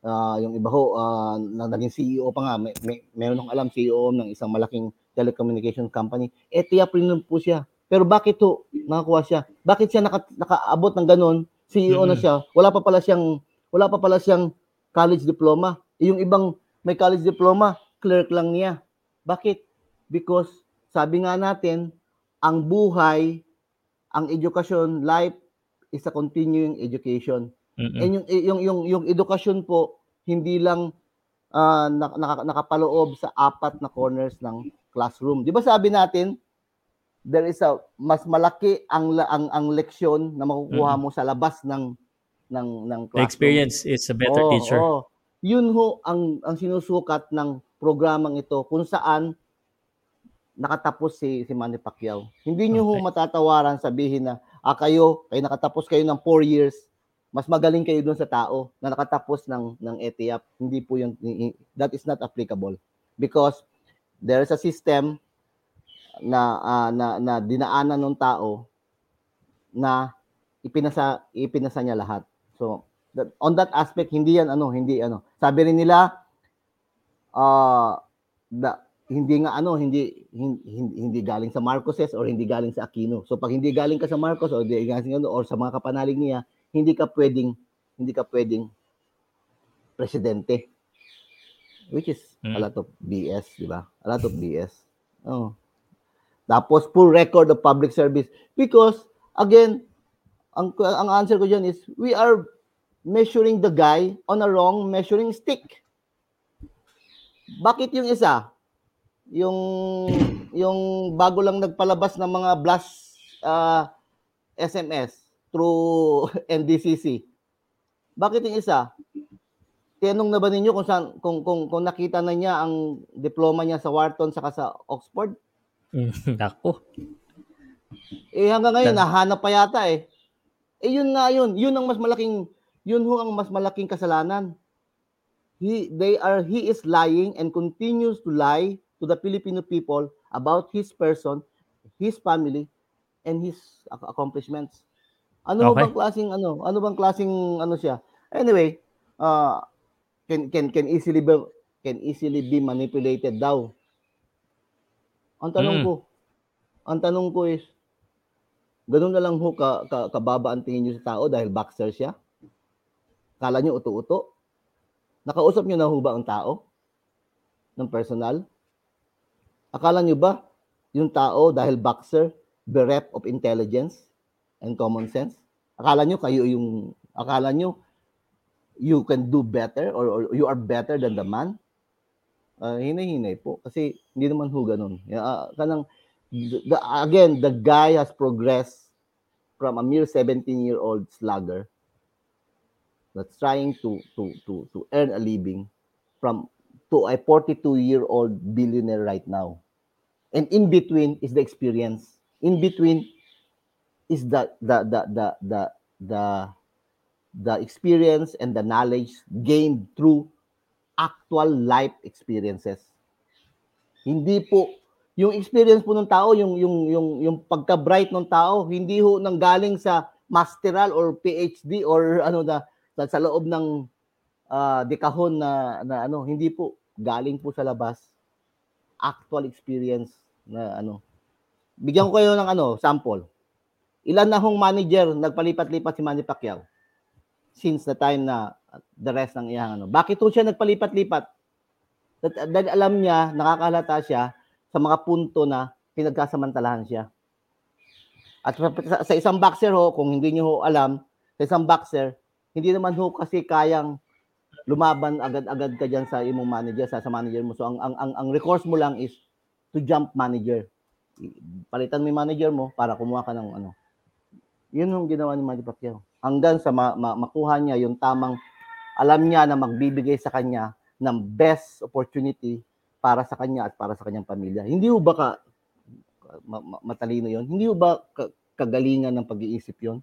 uh, yung iba ho uh, na naging CEO pa nga, may, may meron akong alam CEO ng isang malaking telecommunication company. ETIAP rin po siya. Pero bakit to nakakuha siya? Bakit siya naka, nakaabot ng ganun? CEO mm-hmm. na siya. Wala pa pala siyang wala pa pala siyang college diploma. E yung ibang may college diploma, clerk lang niya. Bakit? Because sabi nga natin, ang buhay, ang edukasyon, life is a continuing education. Mm-hmm. And yung yung yung yung edukasyon po hindi lang uh, nak- nakapaloob sa apat na corners ng classroom. 'Di ba sabi natin, there is a mas malaki ang ang ang leksyon na makukuha mm-hmm. mo sa labas ng ng ng classroom. The experience is a better oh, teacher. Oh. Yun ho ang ang sinusukat ng programang ito kung saan nakatapos si si Manny Pacquiao. Hindi niyo okay. ho matatawaran sabihin na ah kayo, kayo nakatapos kayo ng 4 years, mas magaling kayo doon sa tao na nakatapos ng ng ETIAP. Hindi po yung that is not applicable because there is a system na uh, na na dinaanan ng tao na ipinasa ipinasa niya lahat. So that, on that aspect hindi yan ano, hindi ano. Sabi rin nila uh the, hindi nga ano, hindi, hindi hindi galing sa Marcoses or hindi galing sa Aquino. So pag hindi galing ka sa Marcos or hindi galing ano, or sa mga kapanalig niya, hindi ka pwedeng hindi ka pwedeng presidente. Which is mm. a lot of BS, di ba? A lot of BS. Oh. Tapos full record of public service because again ang ang answer ko diyan is we are measuring the guy on a wrong measuring stick. Bakit yung isa? Yung yung bago lang nagpalabas ng mga blast uh, ah, SMS through NDCC. Bakit yung isa? Tinanong na ba ninyo kung saan kung kung, kung nakita na niya ang diploma niya sa Wharton saka sa Oxford? Nako. Eh hanggang ngayon nahanap pa yata eh. Eh yun nga yun, yun ang mas malaking yun ho ang mas malaking kasalanan. He they are he is lying and continues to lie to the Filipino people about his person, his family and his accomplishments. Ano okay. bang klaseng ano? Ano bang klaseng ano siya? Anyway, uh can can can easily be can easily be manipulated daw ang tanong mm. ko, ang tanong ko is, ganun na lang ho ka, ka, kababa ang tingin nyo sa tao dahil boxer siya? Kala nyo uto-uto? Nakausap nyo na ho ba ang tao? Ng personal? Akala nyo ba yung tao dahil boxer, bereft of intelligence and common sense? Akala nyo kayo yung, akala nyo you can do better or, or you are better than the man? Uh, hinay-hinay po kasi hindi naman ho ganun. Uh, kanang the, again, the guy has progressed from a mere 17-year-old slugger that's trying to to to to earn a living from to a 42-year-old billionaire right now. And in between is the experience. In between is the the the the the the, the experience and the knowledge gained through actual life experiences. Hindi po yung experience po ng tao, yung yung yung yung pagka-bright ng tao, hindi ho nang galing sa masteral or PhD or ano na sa, sa loob ng uh, dekahon na na ano, hindi po galing po sa labas actual experience na ano. Bigyan ko kayo ng ano, sample. Ilan na hong manager nagpalipat-lipat si Manny Pacquiao since the time na the rest ng iyang ano. Bakit po siya nagpalipat-lipat? Dahil alam niya, nakakalata siya sa mga punto na pinagkasamantalahan siya. At sa, sa isang boxer ho, kung hindi niyo ho alam, sa isang boxer, hindi naman ho kasi kayang lumaban agad-agad ka diyan sa imong manager, sa, sa manager mo. So ang, ang, ang, ang recourse mo lang is to jump manager. Palitan mo yung manager mo para kumuha ka ng ano. Yun yung ginawa ni Manny Pacquiao. Hanggang sa ma, ma, makuha niya yung tamang alam niya na magbibigay sa kanya ng best opportunity para sa kanya at para sa kanyang pamilya. Hindi ho ba ka, ma, ma, matalino yon? Hindi ho ba ka, kagalingan ng pag-iisip yon?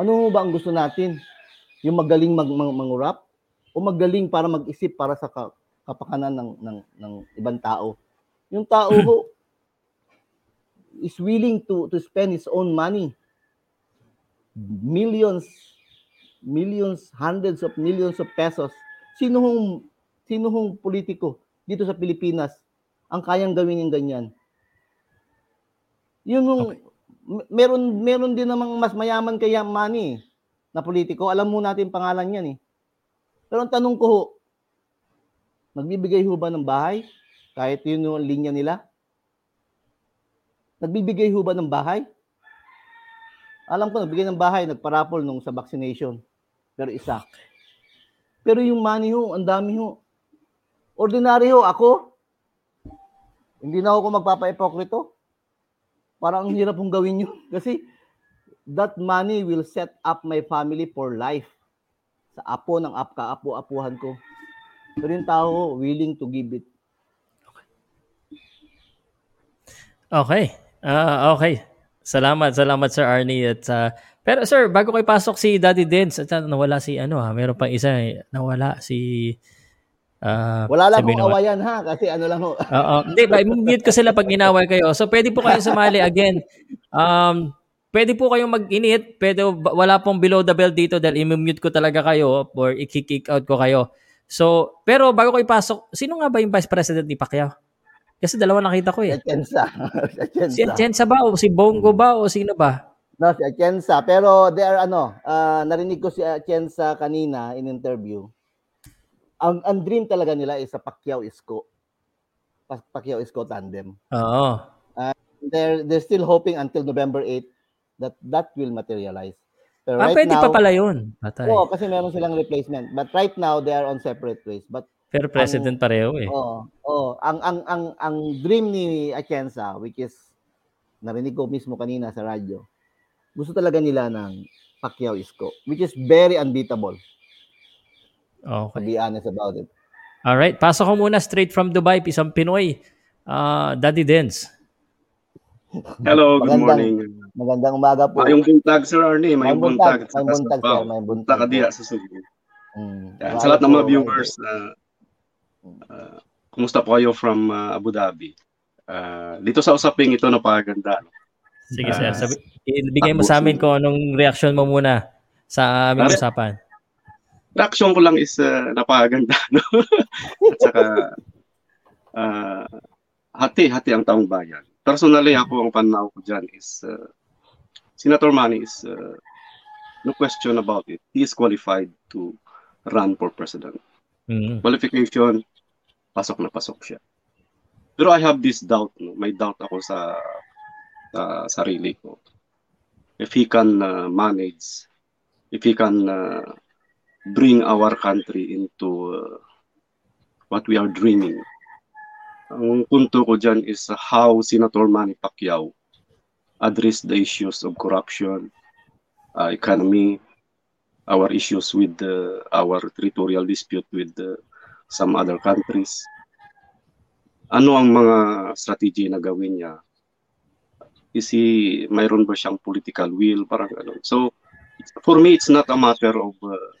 Ano ba ang gusto natin? Yung magaling mag, mangurap o magaling para mag-isip para sa ka, kapakanan ng, ng, ng ibang tao? Yung tao ho is willing to to spend his own money millions millions, hundreds of millions of pesos. Sino hong, sino hong politiko dito sa Pilipinas ang kayang gawin yung ganyan? Yun yung, okay. meron, meron din namang mas mayaman kaya money na politiko. Alam mo natin pangalan yan eh. Pero ang tanong ko ho, nagbibigay ho ba ng bahay? Kahit yun yung linya nila? Nagbibigay ho ba ng bahay? Alam ko, nagbigay ng bahay, nagparapol nung sa vaccination. Pero isa. Pero yung money ho, ang dami ho. Ordinary ho, ako, hindi na ako magpapa-epokrito. Parang ang hirap hong gawin yun. Kasi that money will set up my family for life. Sa apo ng ap kaapo-apuhan ko. Pero yung tao, willing to give it. Okay. Uh, okay. Salamat, salamat Sir Arnie at uh, pero sir, bago kayo pasok si Daddy Dens, at nawala si ano ha, meron pang isa eh, nawala si uh, Wala lang kung awayan ha, kasi ano lang ho. Oo, hindi ba, mute ko sila pag inaway kayo. So pwede po kayo sumali again. Um, pwede po kayong mag-init, pwede wala pong below the belt dito dahil i-mute ko talaga kayo or i-kick out ko kayo. So, pero bago kayo pasok, sino nga ba yung Vice President ni Pacquiao? Kasi dalawa nakita ko eh. Atienza. si Atienza ba o si Bongo ba o sino ba? No, si Atienza. Pero there ano, uh, narinig ko si Atienza kanina in interview. Ang, ang dream talaga nila is sa Pacquiao Isko. Pacquiao Isko tandem. Oo. Uh, they're they're still hoping until November 8 that that will materialize. Pero ah, right pwede now, pa pala yun. Patay. Oo, kasi meron silang replacement. But right now, they are on separate ways. But pero president ang, pareho eh. Oo. Oh, oh, ang ang ang ang dream ni Atienza which is narinig ko mismo kanina sa radyo gusto talaga nila ng Pacquiao Isko, which is very unbeatable. Okay. To be honest about it. All right, pasok ko muna straight from Dubai, isang Pinoy. Uh, Daddy Dens. Hello, good magandang, morning. Magandang umaga po. Mayong buntag, Sir Arnie. Mayong buntag. Mayong buntag, sir. Mayong buntag. Takadiya sa Subo. Mm. Yan, sa lahat ng mga viewers, uh, uh, kumusta po kayo from uh, Abu Dhabi? Uh, dito sa usaping ito, napakaganda. No? Sige, uh, sir. Sabi, ibigay mo sa amin kung anong reaction mo muna sa aming usapan. Reaction ko lang is uh, napakaganda. No? At saka, uh, hati-hati ang taong bayan. Personally, ako ang pananaw ko dyan is, uh, Senator Manny is, uh, no question about it. He is qualified to run for president. Mm-hmm. Qualification, pasok na pasok siya. Pero I have this doubt, no? may doubt ako sa uh, sarili ko. If he can uh, manage, if he can uh, bring our country into uh, what we are dreaming. Ang punto ko dyan is how Senator Manny Pacquiao address the issues of corruption, uh, economy, our issues with uh, our territorial dispute with uh, some other countries. Ano ang mga strategy na gawin niya is he, mayroon ba siyang political will, parang ano. So, for me, it's not a matter of, uh,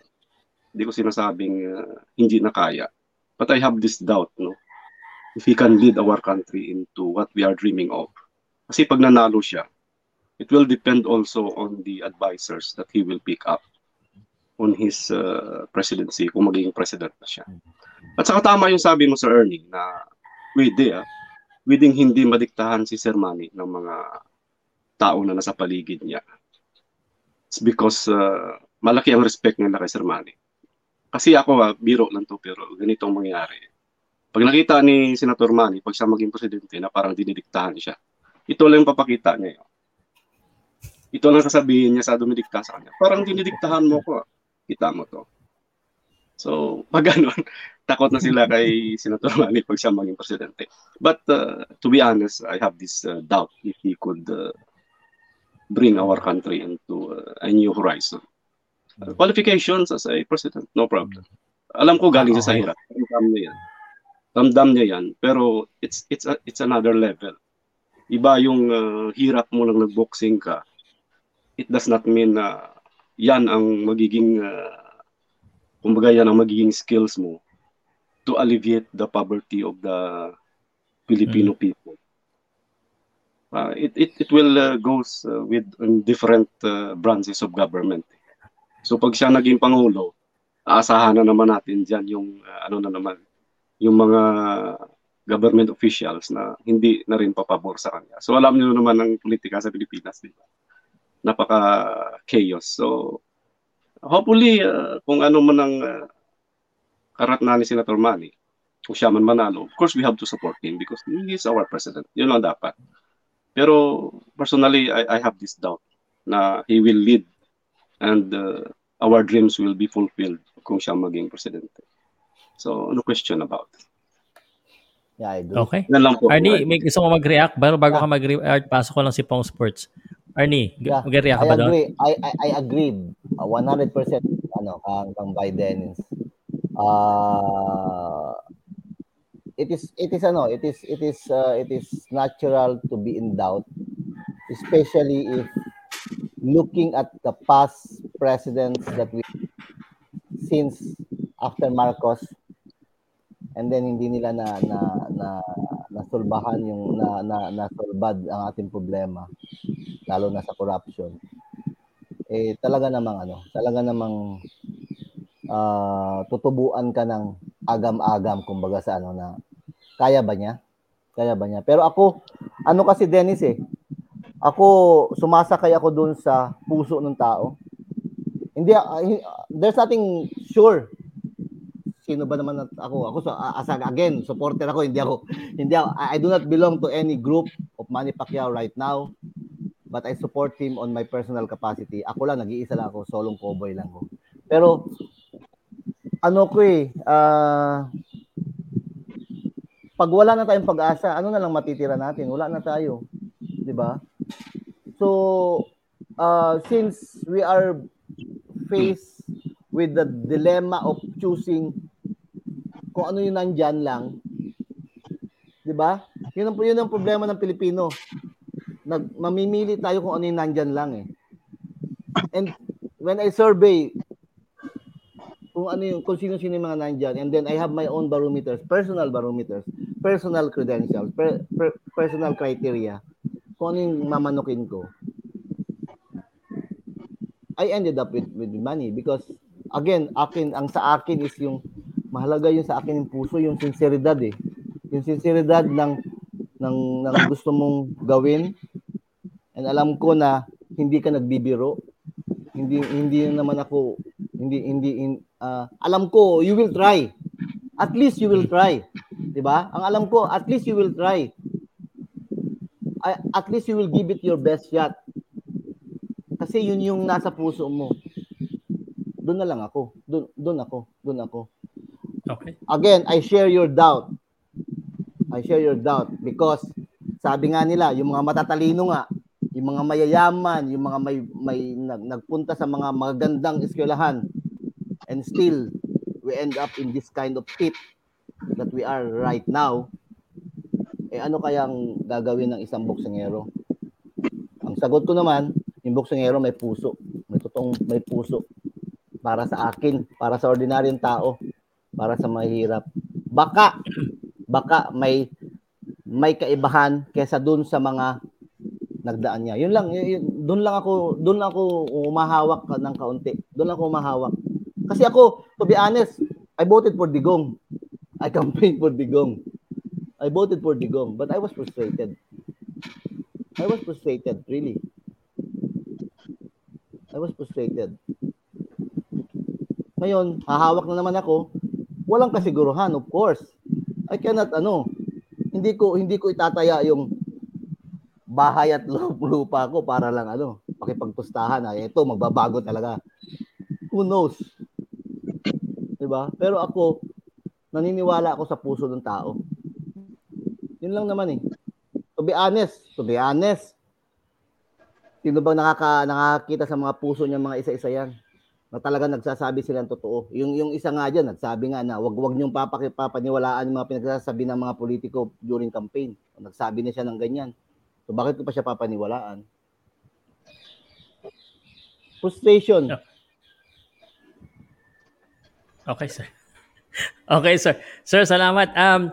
hindi ko sinasabing uh, hindi na kaya. But I have this doubt, no? If he can lead our country into what we are dreaming of. Kasi pag nanalo siya, it will depend also on the advisors that he will pick up on his uh, presidency kung magiging president na siya. At saka tama yung sabi mo sa Ernie na pwede ah, pwedeng hindi madiktahan si Sir Manny ng mga tao na nasa paligid niya. It's because uh, malaki ang respect nila kay Sir Manny. Kasi ako, uh, biro lang to, pero ganito ang mangyari. Pag nakita ni Senator Manny, pag siya maging presidente, na parang dinidiktahan siya, ito lang yung papakita niya. Yun. ito lang sasabihin niya sa dumidikta sa kanya. Parang dinidiktahan mo ko. Kita mo to. So, pag ganun, takot na sila kay Senator Manny pag siya maging presidente. But uh, to be honest, I have this uh, doubt if he could uh, bring our country into uh, a new horizon. Uh, qualifications as a president, no problem. Alam ko galing siya sa hirap. Ramdam niya yan. Ramdam niya yan. Pero it's, it's, a, it's another level. Iba yung uh, hirap mo lang nag-boxing ka. It does not mean na yan ang magiging uh, kumbaga yan ang magiging skills mo to alleviate the poverty of the Filipino mm-hmm. people. Uh, it, it, it will uh, goes uh, with um, different uh, branches of government. So pag siya naging pangulo, aasahan na naman natin diyan yung uh, ano na naman, yung mga government officials na hindi na rin papabor sa kanya. So alam niyo naman ang politika sa Pilipinas, di ba? Napaka chaos. So hopefully, uh, kung ano man ang uh, karatnan ni Senator Manny, kung siya man manalo, of course we have to support him because he is our president. Yun lang dapat. Pero personally, I, I have this doubt na he will lead and uh, our dreams will be fulfilled kung siya maging presidente. So, no question about it. Yeah, I do. Okay. Yan lang po. Arnie, may gusto mo mag-react? Bago, bago yeah. ka mag-react, pasok ko lang si Pong Sports. Arnie, yeah, mag-react ka ba doon? I, I, I agree. 100% ano, kang, kang Biden. Uh, it is it is ano, it is it is uh, it is natural to be in doubt especially if looking at the past presidents that we since after Marcos and then hindi nila na na na nasulbahan yung na na nasulbad ang ating problema lalo na sa corruption. Eh talaga namang ano talaga namang uh, tutubuan ka ng agam-agam kumbaga sa ano na kaya ba niya? Kaya ba niya? Pero ako ano kasi Dennis eh ako sumasakay ako dun sa puso ng tao. Hindi uh, there's nothing sure sino ba naman ako? Ako so, as again supporter ako hindi ako hindi ako, I do not belong to any group of Manny Pacquiao right now but I support him on my personal capacity. Ako lang nag-iisa lang ako solong cowboy lang ko pero ano ko eh uh, pag wala na tayong pag-asa ano na lang matitira natin? Wala na tayo di ba? So uh, since we are faced with the dilemma of choosing kung ano yung nandyan lang. 'Di ba? Yun ang yun ang problema ng Pilipino. Nag mamimili tayo kung ano yung nandyan lang eh. And when I survey kung ano yung kung sino-sino yung mga nandyan and then I have my own barometers, personal barometers, personal credentials, per, per, personal criteria kung ano yung mamanukin ko. I ended up with with money because again, akin ang sa akin is yung mahalaga yung sa akin yung puso, yung sinseridad eh. Yung sinseridad ng, ng, ng gusto mong gawin. And alam ko na hindi ka nagbibiro. Hindi hindi naman ako hindi hindi in, uh, alam ko you will try. At least you will try. 'Di ba? Ang alam ko at least you will try. At least you will give it your best shot. Kasi yun yung nasa puso mo. Doon na lang ako. Doon doon ako. Doon ako. Okay. Again, I share your doubt. I share your doubt because sabi nga nila, yung mga matatalino nga, yung mga mayayaman, yung mga may, may nag, nagpunta sa mga magagandang eskwelahan and still we end up in this kind of pit that we are right now, eh ano kayang gagawin ng isang boksingero? Ang sagot ko naman, yung boksingero may puso. May totoong may puso para sa akin, para sa ordinaryong tao para sa mahirap. Baka baka may may kaibahan kaysa dun sa mga nagdaan niya. Yun lang, doon lang ako, doon lang ako umahawak ng kaunti. Doon lang ako umahawak. Kasi ako, to be honest, I voted for Digong. I campaigned for Digong. I voted for Digong, but I was frustrated. I was frustrated, really. I was frustrated. Ngayon, hahawak na naman ako walang kasiguruhan, of course. I cannot ano, hindi ko hindi ko itataya yung bahay at lupa ko para lang ano, pakipagpustahan na ito magbabago talaga. Who knows? 'Di ba? Pero ako naniniwala ako sa puso ng tao. Yun lang naman eh. To be honest, to be honest. Sino bang nakaka nakakita sa mga puso niya mga isa-isa yan? Na talaga nagsasabi sila ng totoo. Yung yung isa nga diyan, nagsabi nga na wag wag niyong papakipapaniwalaan yung mga pinagsasabi ng mga politiko during campaign. Nagsabi na siya ng ganyan. So bakit ko pa siya papaniwalaan? Frustration. Okay, sir. Okay, sir. Sir, salamat. Um,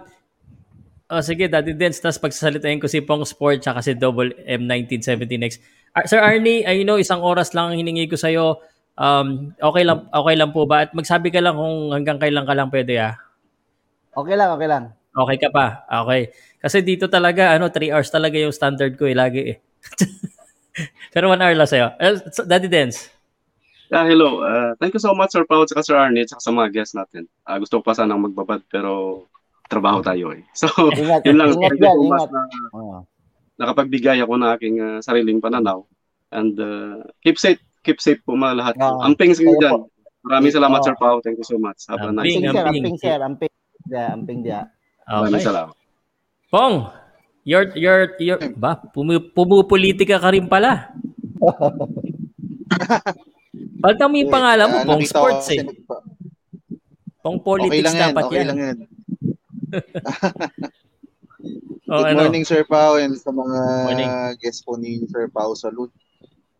oh, sige, Daddy Dance, tapos pagsasalitain ko si Pong Sport tsaka si Double M1917X. Uh, sir Arnie, I know isang oras lang ang hiningi ko sa'yo. Um, okay lang okay lang po ba? At magsabi ka lang kung hanggang kailan ka lang pwede ah. Okay lang, okay lang. Okay ka pa. Okay. Kasi dito talaga ano 3 hours talaga yung standard ko eh lagi eh. Pero 1 hour lang sa'yo. Uh, Daddy Dance. Yeah, hello. Uh, thank you so much, Sir Pao, at Sir Arnie, at sa mga guests natin. Uh, gusto ko pa sanang magbabad, pero trabaho tayo eh. So, Ingat, yun lang. ingat Thank you so much ingat. na nakapagbigay ako ng aking uh, sariling pananaw. And uh, keep safe, keep safe po mga lahat. Amping sa inyo Kayo dyan. Maraming salamat, Oo. Sir Pao. Thank you so much. Have a nice Amping, Amping sir, amping. sir, amping. Dia. Maraming Okay. salamat. Pong, your your your ba pumu, pumupolitika ka rin pala. Palitan mo yung pangalan mo, Ah, Pong Sports eh. Pong Okay politics lang yan, dapat okay yan. lang yan. Oh, Good ano? morning, Sir Pao, and sa mga Morning. guests po ni Sir Pao Salud.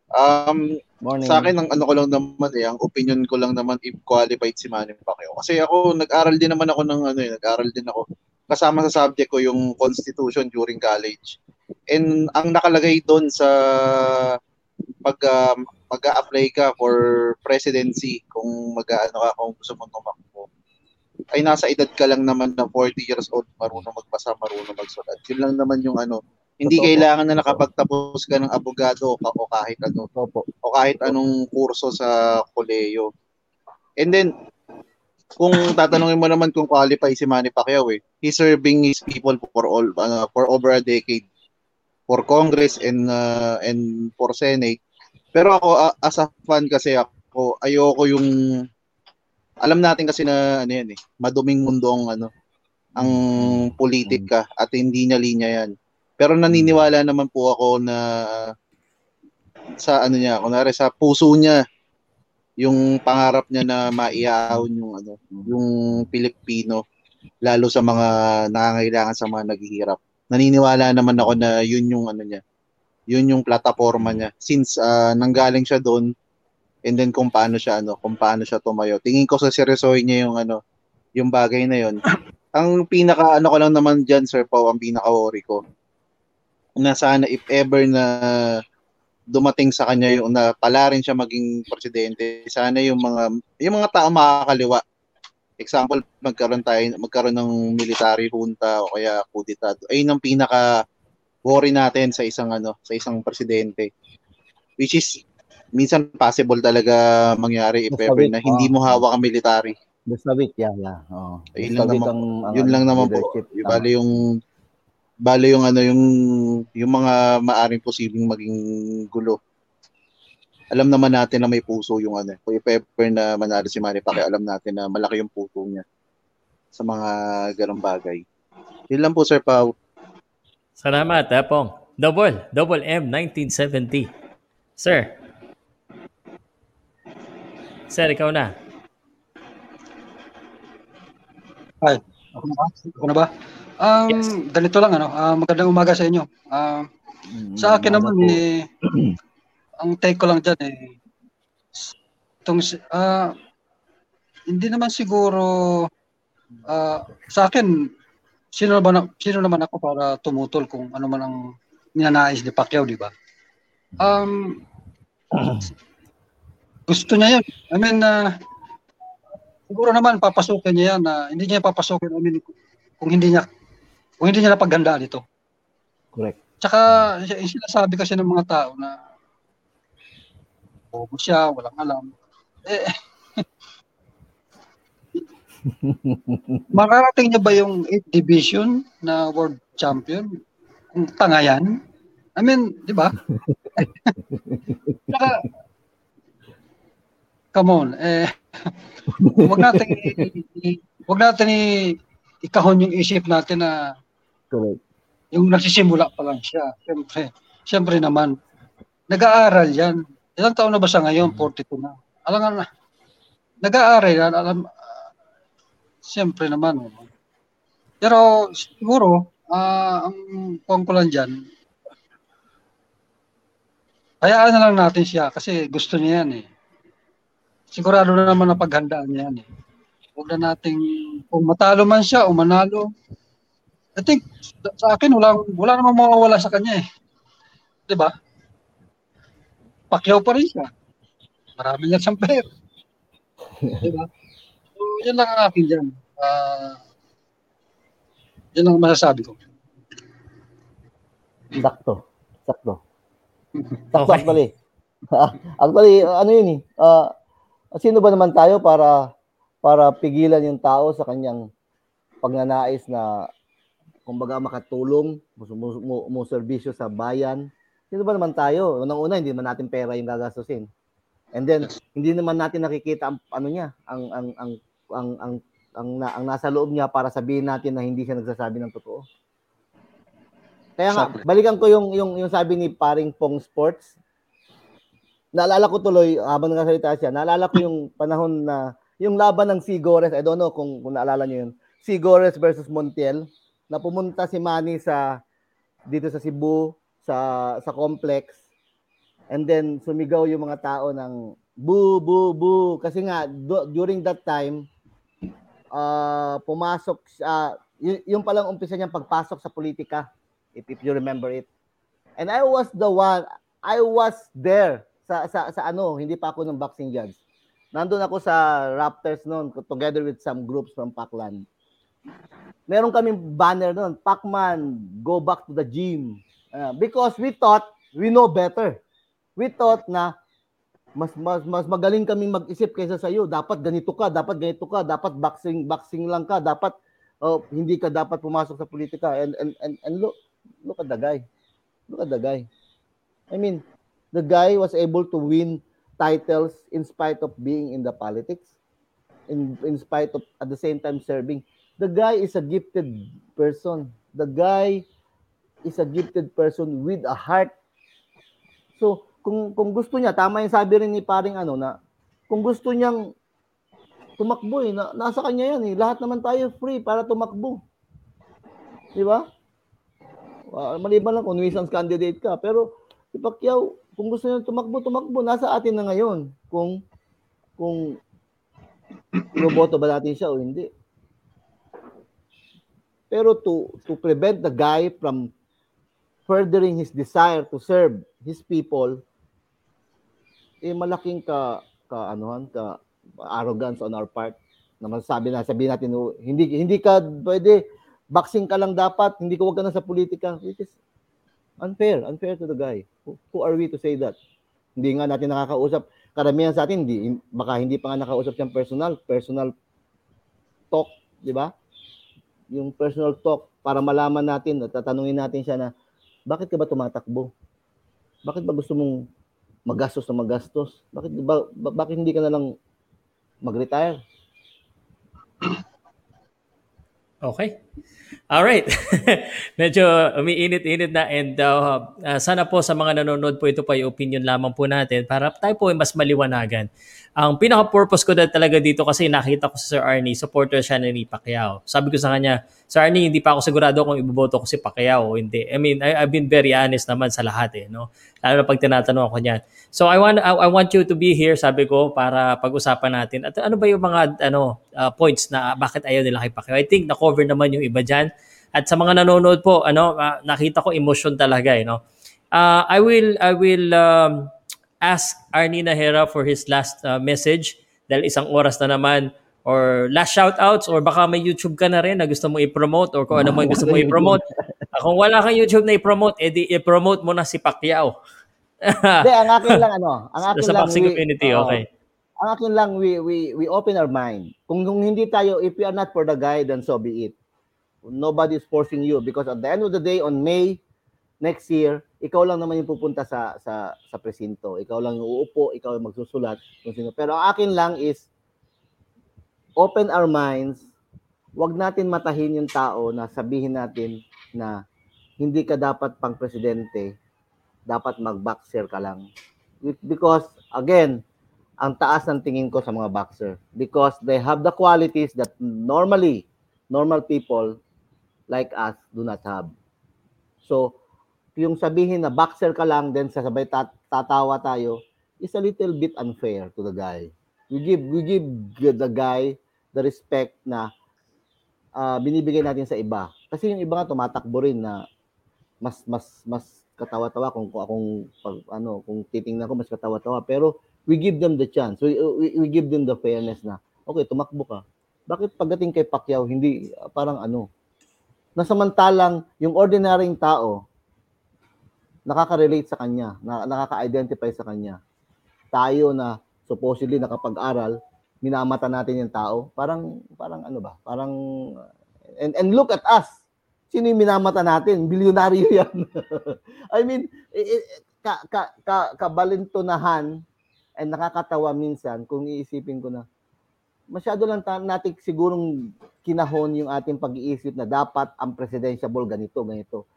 Um, Morning. sa akin, ang ano ko lang naman eh, ang opinion ko lang naman if qualified si Manny Pacquiao. Kasi ako, nag-aral din naman ako ng ano eh, nag-aral din ako. Kasama sa subject ko yung Constitution during college. And ang nakalagay doon sa pag um, mag-a-apply ka for presidency kung mag-aano ka kung gusto mo tumakbo ay nasa edad ka lang naman na 40 years old marunong magbasa, marunong magsulat. Yun lang naman yung ano. Hindi Totoo po. kailangan na nakapagtapos ka ng abogado o, o kahit ano Opo. o kahit anong kurso sa koleyo. And then kung tatanungin mo naman kung qualify si Manny Pacquiao eh, he's serving his people for all uh, for over a decade for Congress and uh, and for Senate. Pero ako uh, as a fan kasi ako ayoko yung alam natin kasi na ano yan eh, maduming mundo ang ano ang politika at hindi niya linya yan. Pero naniniwala naman po ako na sa ano niya, kunwari sa puso niya yung pangarap niya na maiahon yung ano, yung Pilipino lalo sa mga nangangailangan sa mga naghihirap. Naniniwala naman ako na yun yung ano niya. Yun yung plataforma niya since ah, nanggaling siya doon and then kung paano siya ano, kung paano siya tumayo. Tingin ko sa seryosohin niya yung ano, yung bagay na yun. Ang pinaka ano ko lang naman diyan Sir Pao, ang pinaka worry ko na sana if ever na dumating sa kanya yung na pala rin siya maging presidente, sana yung mga yung mga tao makakaliwa. Example, magkaroon tayo magkaroon ng military junta o kaya kudeta. Ayun ang pinaka worry natin sa isang ano, sa isang presidente. Which is minsan possible talaga mangyari if ever na hindi mo ah. hawak ang military. Basta wait, yeah, yeah. Oo. Ayun lang naman ang, Yun lang ano, naman po. Yung bali yung bali yung ano yung yung mga maaring posibleng maging gulo. Alam naman natin na may puso yung ano. Kung if ever na manalo si Manny Pacquiao, alam natin na malaki yung puso niya sa mga ganong bagay. Yun lang po Sir Pao. Salamat, ha, Pong. Double, double M 1970. Sir. Sir, ikaw na. Ako na ba? Ako na ba? Um, Yes. ganito lang ano, ah, magandang umaga sa inyo. Mm, sa akin umaga naman eh ang take ko lang diyan eh itong si- ah hindi naman siguro ah, sa akin sino naman sino naman ako para tumutol kung ano man ang ninanais ni Pacquiao, di ba? Um gusto niya yun. I mean, ah, siguro naman papasukin niya yan na hindi niya papasukin I mean, kung hindi niya kung hindi niya napaghandaan ito. Correct. Tsaka yung sinasabi kasi ng mga tao na bobo siya, walang alam. Eh, mararating niya ba yung 8th division na world champion? Kung tanga yan? I mean, di ba? Saka, come on, eh, wag natin, wag natin ikahon yung isip natin na Correct. yung nagsisimula pa lang siya. Siyempre, siyempre naman, nag-aaral yan. Ilang taon na ba siya ngayon? 42 na. Alam nga na, nag-aaral yan. Alam, ah, siyempre naman. ano. Pero siguro, ah, ang kung ko lang dyan, hayaan na lang natin siya kasi gusto niya yan eh. Sigurado na naman na paghandaan niya yan eh. Huwag na nating, kung matalo man siya o manalo, I think sa- akin wala wala namang mawawala sa kanya eh. 'Di ba? Pacquiao pa rin siya. Marami lang siyang pera. 'Di ba? So, yun lang ang akin diyan. Ah yun lang ang masasabi ko. Sakto. Sakto. Sakto Okay. actually. actually, ano yun eh. ah, sino ba naman tayo para para pigilan yung tao sa kanyang pagnanais na kumbaga makatulong, mo serbisyo sa bayan. Sino ba naman tayo? Unang-una, hindi naman natin pera yung gagastusin. And then, hindi naman natin nakikita ang ano niya, ang ang ang ang ang ang, na- ang nasa loob niya para sabihin natin na hindi siya nagsasabi ng totoo. Kaya nga, balikan ko yung yung yung sabi ni Paring Pong Sports. Naalala ko tuloy habang nagsasalita siya, naalala ko yung panahon na yung laban ng Sigores, I don't know kung, kung naalala niyo yun. Sigores versus Montiel na pumunta si Manny sa dito sa Cebu sa sa complex. And then sumigaw yung mga tao ng boo boo boo. Kasi nga du- during that time uh, pumasok siya y- yung palang umpisa niyang pagpasok sa politika if, if you remember it. And I was the one I was there sa sa sa ano hindi pa ako ng boxing judge. Nandun ako sa Raptors noon together with some groups from Paklan meron kaming banner noon, Pacman, go back to the gym. Uh, because we thought we know better. We thought na mas mas mas magaling kaming mag-isip kaysa sa iyo. Dapat ganito ka, dapat ganito ka, dapat boxing boxing lang ka, dapat oh, hindi ka dapat pumasok sa politika. And and and, and look look at the guy. Look at the guy. I mean, the guy was able to win titles in spite of being in the politics, in in spite of at the same time serving the guy is a gifted person. The guy is a gifted person with a heart. So, kung kung gusto niya, tama yung sabi rin ni paring ano na kung gusto niyang tumakbo eh, na, nasa kanya yan eh. Lahat naman tayo free para tumakbo. Di ba? Uh, maliban lang kung nuisance candidate ka. Pero si Pacquiao, kung gusto niya tumakbo, tumakbo. Nasa atin na ngayon kung kung iboboto ba natin siya o hindi. Pero to to prevent the guy from furthering his desire to serve his people, eh malaking ka ka anuhan ka arrogance on our part na masasabi na sabihin natin oh, hindi hindi ka pwede boxing ka lang dapat hindi ka wag ka na sa politika. Which is unfair unfair to the guy. Who, who are we to say that? Hindi nga natin nakakausap. Karamihan sa atin hindi baka hindi pa nga nakausap siyang personal personal talk di ba yung personal talk para malaman natin at tatanungin natin siya na bakit ka ba tumatakbo? Bakit ba gusto mong magastos na magastos? Bakit ba, ba- bakit hindi ka na lang mag-retire? Okay. All right. Medyo umiinit-init na and uh, uh, sana po sa mga nanonood po ito pa yung opinion lamang po natin para tayo po ay mas maliwanagan. Ang pinaka-purpose ko talaga dito kasi nakita ko si Sir Arnie, supporter siya ni Pacquiao. Sabi ko sa kanya, Sir Arnie, hindi pa ako sigurado kung iboboto ko si Pacquiao o hindi. I mean, I, I've been very honest naman sa lahat eh, no? Lalo na pag tinatanong ako niyan. So I want I, I want you to be here, sabi ko, para pag-usapan natin. At ano ba yung mga ano uh, points na bakit ayaw nila kay Pacquiao? I think na-cover naman yung iba diyan. At sa mga nanonood po, ano, uh, nakita ko emotion talaga, eh, no? Uh, I will I will um, ask Arnie Nahera for his last uh, message dahil isang oras na naman or last shoutouts or baka may YouTube ka na rin na gusto mo i-promote or kung ano mo gusto mo i-promote. Kung wala kang YouTube na i-promote, edi i-promote mo na si Pacquiao. Hindi, ang akin lang ano, ang akin sa lang we- community, oo. okay. ang akin lang we we we open our mind. Kung, kung hindi tayo if we are not for the guy then so be it. Nobody is forcing you because at the end of the day on May next year ikaw lang naman yung pupunta sa sa sa presinto. Ikaw lang yung uupo, ikaw yung magsusulat kung sino. Pero ang akin lang is open our minds. Huwag natin matahin yung tao na sabihin natin na hindi ka dapat pang presidente, dapat mag-boxer ka lang. Because again, ang taas ng tingin ko sa mga boxer because they have the qualities that normally normal people like us do not have. So, yung sabihin na boxer ka lang, then sasabay tat- tatawa tayo, is a little bit unfair to the guy. We give, we give the guy the respect na uh, binibigay natin sa iba. Kasi yung iba nga tumatakbo rin na mas mas mas katawa-tawa kung, kung akong pag, ano kung titingnan ko mas katawa-tawa pero we give them the chance we, we, we give them the fairness na okay tumakbo ka bakit pagdating kay Pacquiao hindi uh, parang ano nasamantalang yung ordinaryong tao nakaka-relate sa kanya, na, nakaka-identify sa kanya. Tayo na supposedly nakapag-aral, minamata natin yung tao, parang parang ano ba? Parang and and look at us. Sino yung minamata natin? Bilyonaryo yan. I mean, ka, ka, ka, kabalintunahan and nakakatawa minsan kung iisipin ko na masyado lang natin sigurong kinahon yung ating pag-iisip na dapat ang presidential ganito, ganito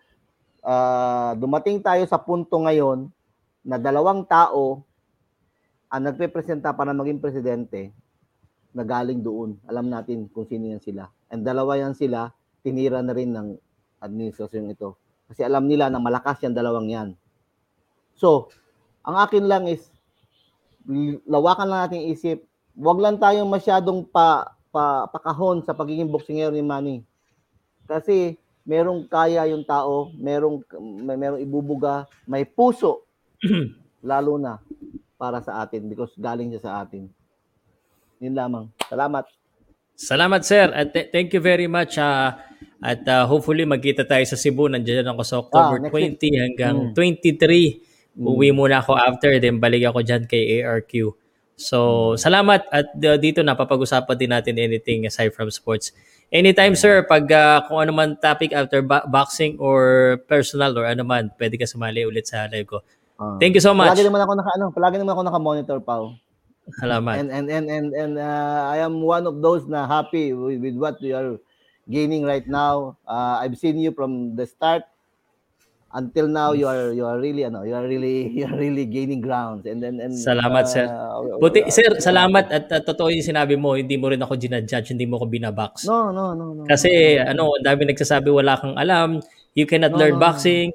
uh, dumating tayo sa punto ngayon na dalawang tao ang nagpe-presenta para maging presidente na galing doon. Alam natin kung sino yan sila. And dalawa yan sila, tinira na rin ng administrasyon ito. Kasi alam nila na malakas yan dalawang yan. So, ang akin lang is, lawakan lang natin isip. Huwag lang tayong masyadong pa, pa, pakahon sa pagiging boksingero ni Manny. Kasi merong kaya yung tao, merong may merong ibubuga, may puso lalo na para sa atin because galing siya sa atin. Yun lamang. Salamat. Salamat sir at th- thank you very much uh, at uh, hopefully magkita tayo sa Cebu nandiyan ako sa October ah, 20 week. hanggang mm. 23 mm. uwi muna ako after then balik ako diyan kay ARQ so salamat at uh, dito napapag-usapan din natin anything aside from sports Anytime, sir, pag uh, kung ano man topic after ba- boxing or personal or ano man, pwede ka sumali ulit sa live ko. Uh, Thank you so much. Palagi naman ako naka ano, palagi naman ako naka-monitor pa. Salamat. And and and and and uh, I am one of those na happy with, with what you are gaining right now. Uh, I've seen you from the start until now you are you are really ano you are really you are really gaining grounds. And then and salamat uh, sir. buti uh, sir salamat at uh, totoo yung sinabi mo hindi mo rin ako ginajudge hindi mo ko binabox. No no no, no. Kasi no, ano ang dami nagsasabi wala kang alam you cannot no, learn no, boxing.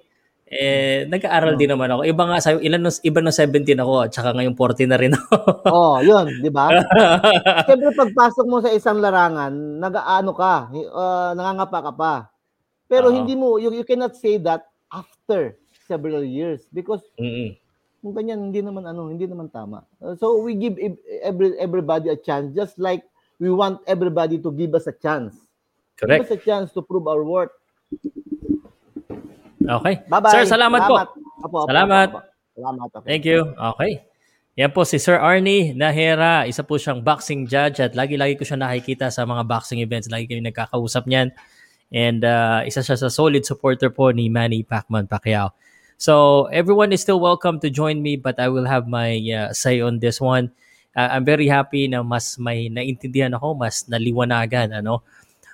Eh nag-aaral no. din naman ako. Iba nga sa ilan no, iba no 17 ako at saka ngayon 40 na rin ako. Oh yun di ba? Siyempre pagpasok mo sa isang larangan nag-aano ka uh, nangangapa ka pa. Pero uh-huh. hindi mo you, you cannot say that after several years because mm-hmm. kung ganyan hindi naman ano hindi naman tama uh, so we give every everybody a chance just like we want everybody to give us a chance correct give us a chance to prove our worth okay Bye-bye. sir salamat, salamat. po apo, apo, salamat apo, apo. salamat okay. thank you okay yan po si Sir Arnie Nahera, isa po siyang boxing judge at lagi-lagi ko siya nakikita sa mga boxing events. Lagi kami nagkakausap niyan. And uh, isa siya sa solid supporter po ni Manny Pacman Pacquiao. So everyone is still welcome to join me but I will have my uh, say on this one. Uh, I'm very happy na mas may naintindihan ako, mas naliwanagan. Ano?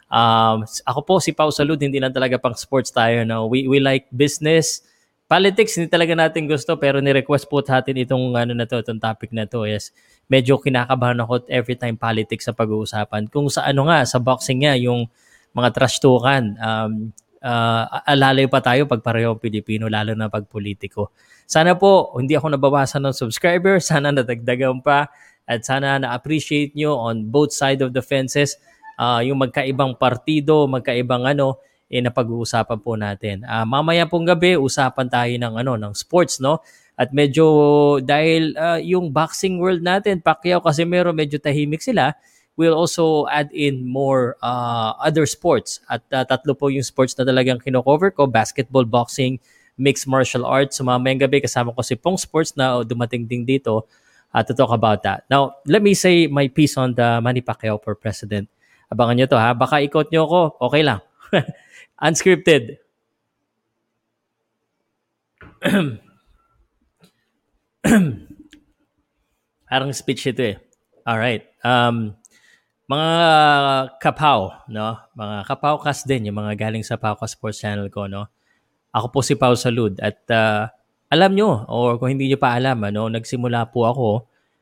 Um, ako po si Pau Salud, hindi lang talaga pang sports tayo. No? We, we like business, politics, hindi talaga natin gusto pero ni-request po natin itong ano na to, itong topic na to. Yes. Medyo kinakabahan ako every time politics sa pag-uusapan. Kung sa ano nga, sa boxing nga, yung mga trash talkan. Um, uh, alalayo pa tayo pag pareho Pilipino, lalo na pag politiko. Sana po, hindi ako nabawasan ng subscriber. Sana nadagdagan pa. At sana na-appreciate nyo on both side of the fences uh, yung magkaibang partido, magkaibang ano, eh, na pag-uusapan po natin. Uh, mamaya pong gabi, usapan tayo ng, ano, ng sports, no? At medyo dahil uh, yung boxing world natin, Pacquiao kasi meron medyo tahimik sila, we'll also add in more uh, other sports. At uh, tatlo po yung sports na talagang kinocover ko, basketball, boxing, mixed martial arts. So mamayang gabi kasama ko si Pong Sports na dumating din dito uh, to talk about that. Now, let me say my piece on the Manny Pacquiao for President. Abangan nyo to ha. Baka ikot nyo ako, okay lang. Unscripted. Parang speech ito eh. All right. Um, mga kapaw, no? Mga kapawkas din, yung mga galing sa Paukas Sports Channel ko, no? Ako po si Pau Salud at uh, alam nyo, or kung hindi nyo pa alam, ano, nagsimula po ako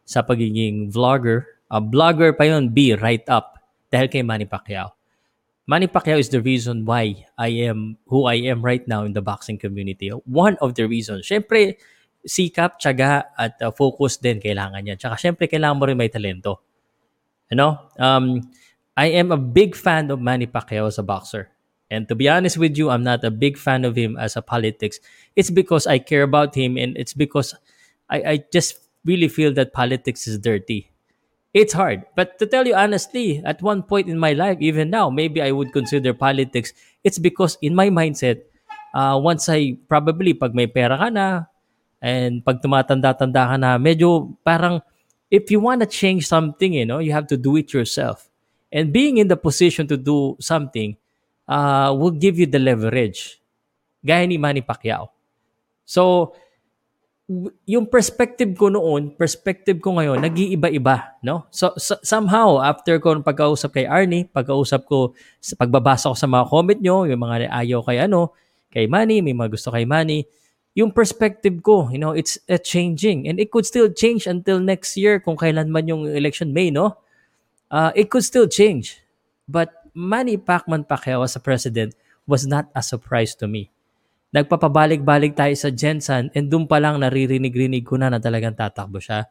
sa pagiging vlogger. A uh, vlogger pa yon B, right up, dahil kay Manny Pacquiao. Manny Pacquiao is the reason why I am who I am right now in the boxing community. One of the reasons. Siyempre, sikap, tiyaga, at uh, focus din kailangan yan. Tsaka syempre, kailangan mo rin may talento. You know? Um, I am a big fan of Manny Pacquiao as a boxer. And to be honest with you, I'm not a big fan of him as a politics. It's because I care about him and it's because I, I just really feel that politics is dirty. It's hard. But to tell you honestly, at one point in my life, even now, maybe I would consider politics. It's because in my mindset, uh, once I probably pag may pera ka na, and pag tumatanda-tanda ka na, medyo parang if you want to change something, you know, you have to do it yourself. And being in the position to do something uh, will give you the leverage. Gaya ni Manny Pacquiao. So, yung perspective ko noon, perspective ko ngayon, nag-iiba-iba, no? So, so somehow after ko pagkausap kay Arnie, pagkausap ko sa pagbabasa ko sa mga comment nyo, yung mga ayaw kay ano, kay Manny, may mga gusto kay Manny, yung perspective ko, you know, it's uh, changing and it could still change until next year kung kailan man yung election May, no? Uh, it could still change. But Manny Pacman Pacquiao as a president was not a surprise to me nagpapabalik-balik tayo sa Jensen and doon pa lang naririnig-rinig ko na na talagang tatakbo siya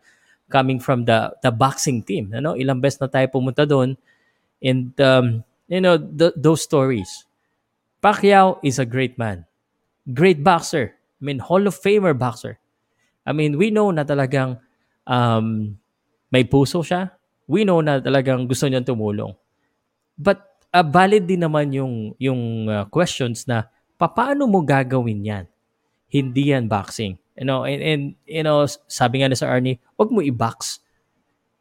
coming from the the boxing team. Ano? Ilang beses na tayo pumunta doon and um, you know, the, those stories. Pacquiao is a great man. Great boxer. I mean, Hall of Famer boxer. I mean, we know na talagang um, may puso siya. We know na talagang gusto niyang tumulong. But uh, valid din naman yung yung uh, questions na paano mo gagawin yan? Hindi yan boxing. You know, and, and you know, sabi nga na sa Arnie, wag mo i-box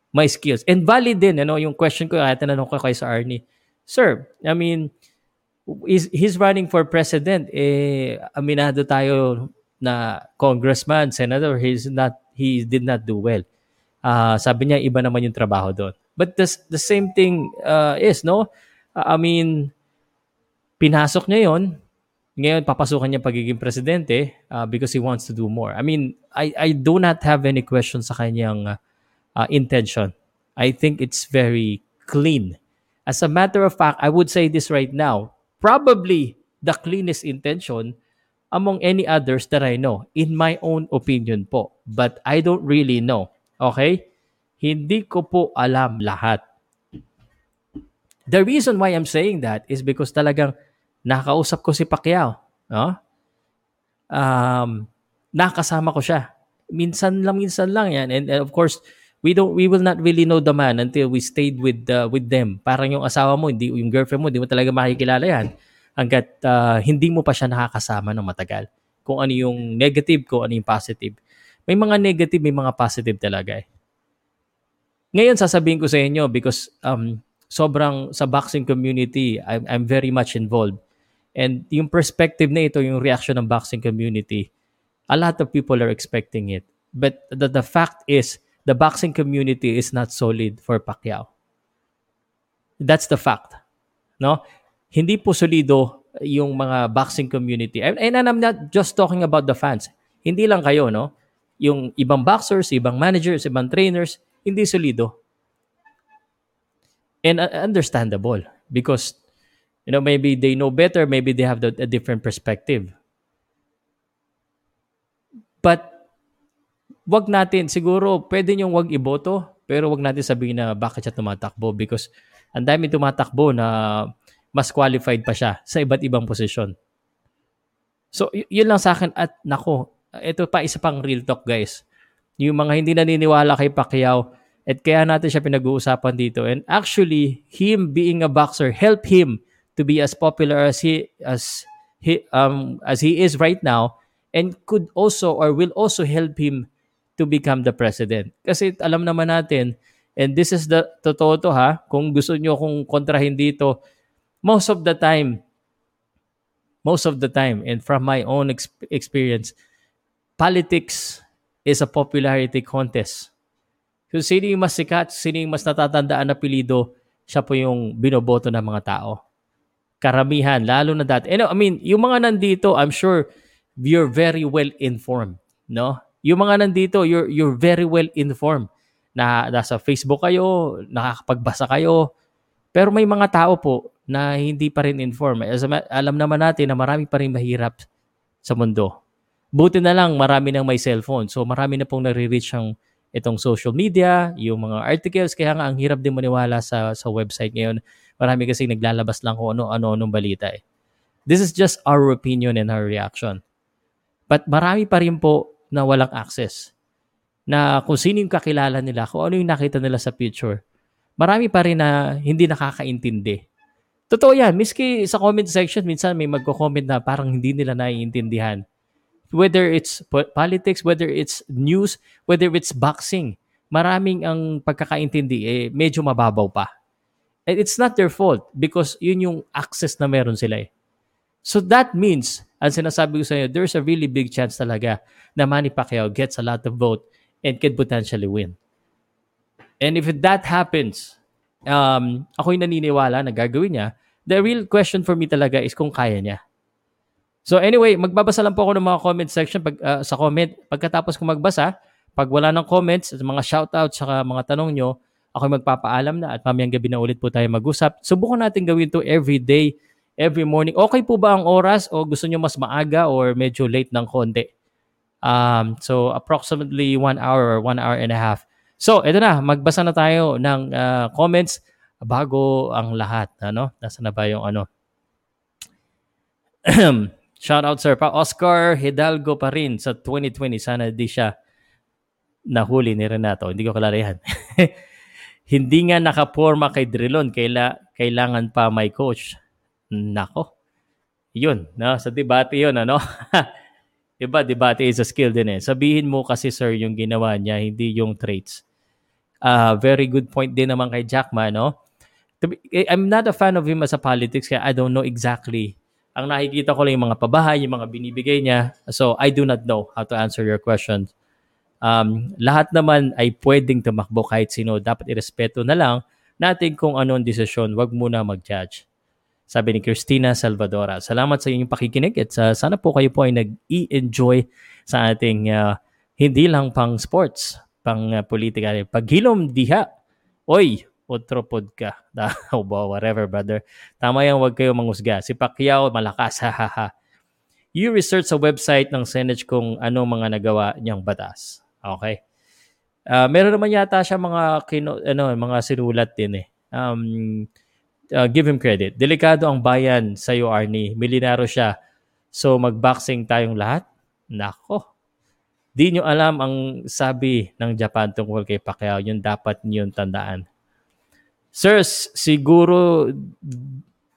my skills. And valid din, you know, yung question ko, kaya tinanong ko kay sa Arnie, Sir, I mean, is he's running for president, eh, aminado tayo na congressman, senator, he's not, he did not do well. Uh, sabi niya, iba naman yung trabaho doon. But the, the same thing uh, is, no? I mean, pinasok niya yon ngayon, papasukan niya pagiging presidente uh, because he wants to do more. I mean, I, I do not have any questions sa kanyang uh, intention. I think it's very clean. As a matter of fact, I would say this right now, probably the cleanest intention among any others that I know, in my own opinion po. But I don't really know. Okay? Hindi ko po alam lahat. The reason why I'm saying that is because talagang Nakausap ko si Pacquiao. No? Um, nakasama ko siya. Minsan lang, minsan lang yan. And, and of course, we don't we will not really know the man until we stayed with uh, with them. Parang yung asawa mo, hindi yung girlfriend mo, hindi mo talaga makikilala yan hangga't uh, hindi mo pa siya nakakasama ng matagal. Kung ano yung negative, kung ano yung positive. May mga negative, may mga positive talaga eh. Ngayon sasabihin ko sa inyo because um, sobrang sa boxing community, I'm, I'm very much involved. And yung perspective na ito, yung reaction ng boxing community, a lot of people are expecting it. But the, the fact is, the boxing community is not solid for Pacquiao. That's the fact. No? Hindi po solido yung mga boxing community. And, and I'm not just talking about the fans. Hindi lang kayo, no? Yung ibang boxers, ibang managers, ibang trainers, hindi solido. And uh, understandable because You know, maybe they know better, maybe they have the, a different perspective. But wag natin siguro pwede niyo wag iboto pero wag natin sabihin na bakit siya tumatakbo because ang dami tumatakbo na mas qualified pa siya sa iba't ibang posisyon. So, y- yun lang sa akin at nako, ito pa isa pang real talk guys. Yung mga hindi naniniwala kay Pacquiao at kaya natin siya pinag-uusapan dito. And actually, him being a boxer help him to be as popular as he as he um as he is right now and could also or will also help him to become the president. Kasi alam naman natin and this is the totoo to ha, kung gusto niyo kung kontrahin dito, most of the time most of the time and from my own ex- experience politics is a popularity contest. Kung sino yung mas sikat, sino yung mas natatandaan na pilido, siya po yung binoboto ng mga tao. Karamihan, lalo na dati. And, I mean, yung mga nandito, I'm sure you're very well informed. No? Yung mga nandito, you're, you're very well informed. Na nasa Facebook kayo, nakakapagbasa kayo. Pero may mga tao po na hindi pa rin informed. As alam naman natin na marami pa rin mahirap sa mundo. Buti na lang marami nang may cellphone. So marami na pong nare-reach ang itong social media, yung mga articles. Kaya nga ang hirap din maniwala sa, sa website ngayon. Marami kasi naglalabas lang kung ano-ano anong balita eh. This is just our opinion and our reaction. But marami pa rin po na walang access. Na kung sino yung kakilala nila, kung ano yung nakita nila sa picture. Marami pa rin na hindi nakakaintindi. Totoo yan. Miski sa comment section, minsan may magko-comment na parang hindi nila naiintindihan whether it's politics, whether it's news, whether it's boxing, maraming ang pagkakaintindi eh medyo mababaw pa. And it's not their fault because yun yung access na meron sila eh. So that means, ang sinasabi ko sa inyo, there's a really big chance talaga na Manny Pacquiao gets a lot of vote and can potentially win. And if that happens, um, ako'y naniniwala na gagawin niya, the real question for me talaga is kung kaya niya. So anyway, magbabasa lang po ako ng mga comment section pag, uh, sa comment. Pagkatapos ko magbasa, pag wala ng comments, at mga shoutouts, saka mga tanong nyo, ako magpapaalam na at mamayang gabi na ulit po tayo mag-usap. Subukan natin gawin to every day, every morning. Okay po ba ang oras o gusto nyo mas maaga or medyo late ng konti? Um, so approximately one hour or one hour and a half. So, ito na, magbasa na tayo ng uh, comments bago ang lahat. Ano? Nasa na ba yung ano? Shout out sir pa Oscar Hidalgo pa rin sa 2020. Sana di siya nahuli ni Renato. Hindi ko kilala yan. Hindi nga nakaporma kay Drilon. Kaila, kailangan pa may coach. Nako. Yun. No? Sa debate yun. Ano? diba? Debate is a skill din eh. Sabihin mo kasi sir yung ginawa niya, hindi yung traits. Uh, very good point din naman kay Jackman. No? I'm not a fan of him as a politics kaya I don't know exactly ang nakikita ko lang yung mga pabahay, yung mga binibigay niya. So, I do not know how to answer your question. Um, lahat naman ay pwedeng tumakbo kahit sino. Dapat irespeto na lang natin kung ano ang desisyon. Huwag muna mag-judge. Sabi ni Christina Salvadora. Salamat sa inyong pakikinig at uh, sana po kayo po ay nag-i-enjoy sa ating uh, hindi lang pang sports, pang uh, politika. Paghilom diha. Oy, otro ka. o whatever, brother. Tama yan, huwag kayo mangusga. Si Pacquiao, malakas, hahaha. You research sa website ng Senate kung ano mga nagawa niyang batas. Okay? Uh, meron naman yata siya mga kino, ano, mga sinulat din eh. Um, uh, give him credit. Delikado ang bayan sa iyo, Arnie. Milinaro siya. So, magboxing tayong lahat? Nako. Di nyo alam ang sabi ng Japan tungkol kay Pacquiao. Yun dapat nyo tandaan. Sir, siguro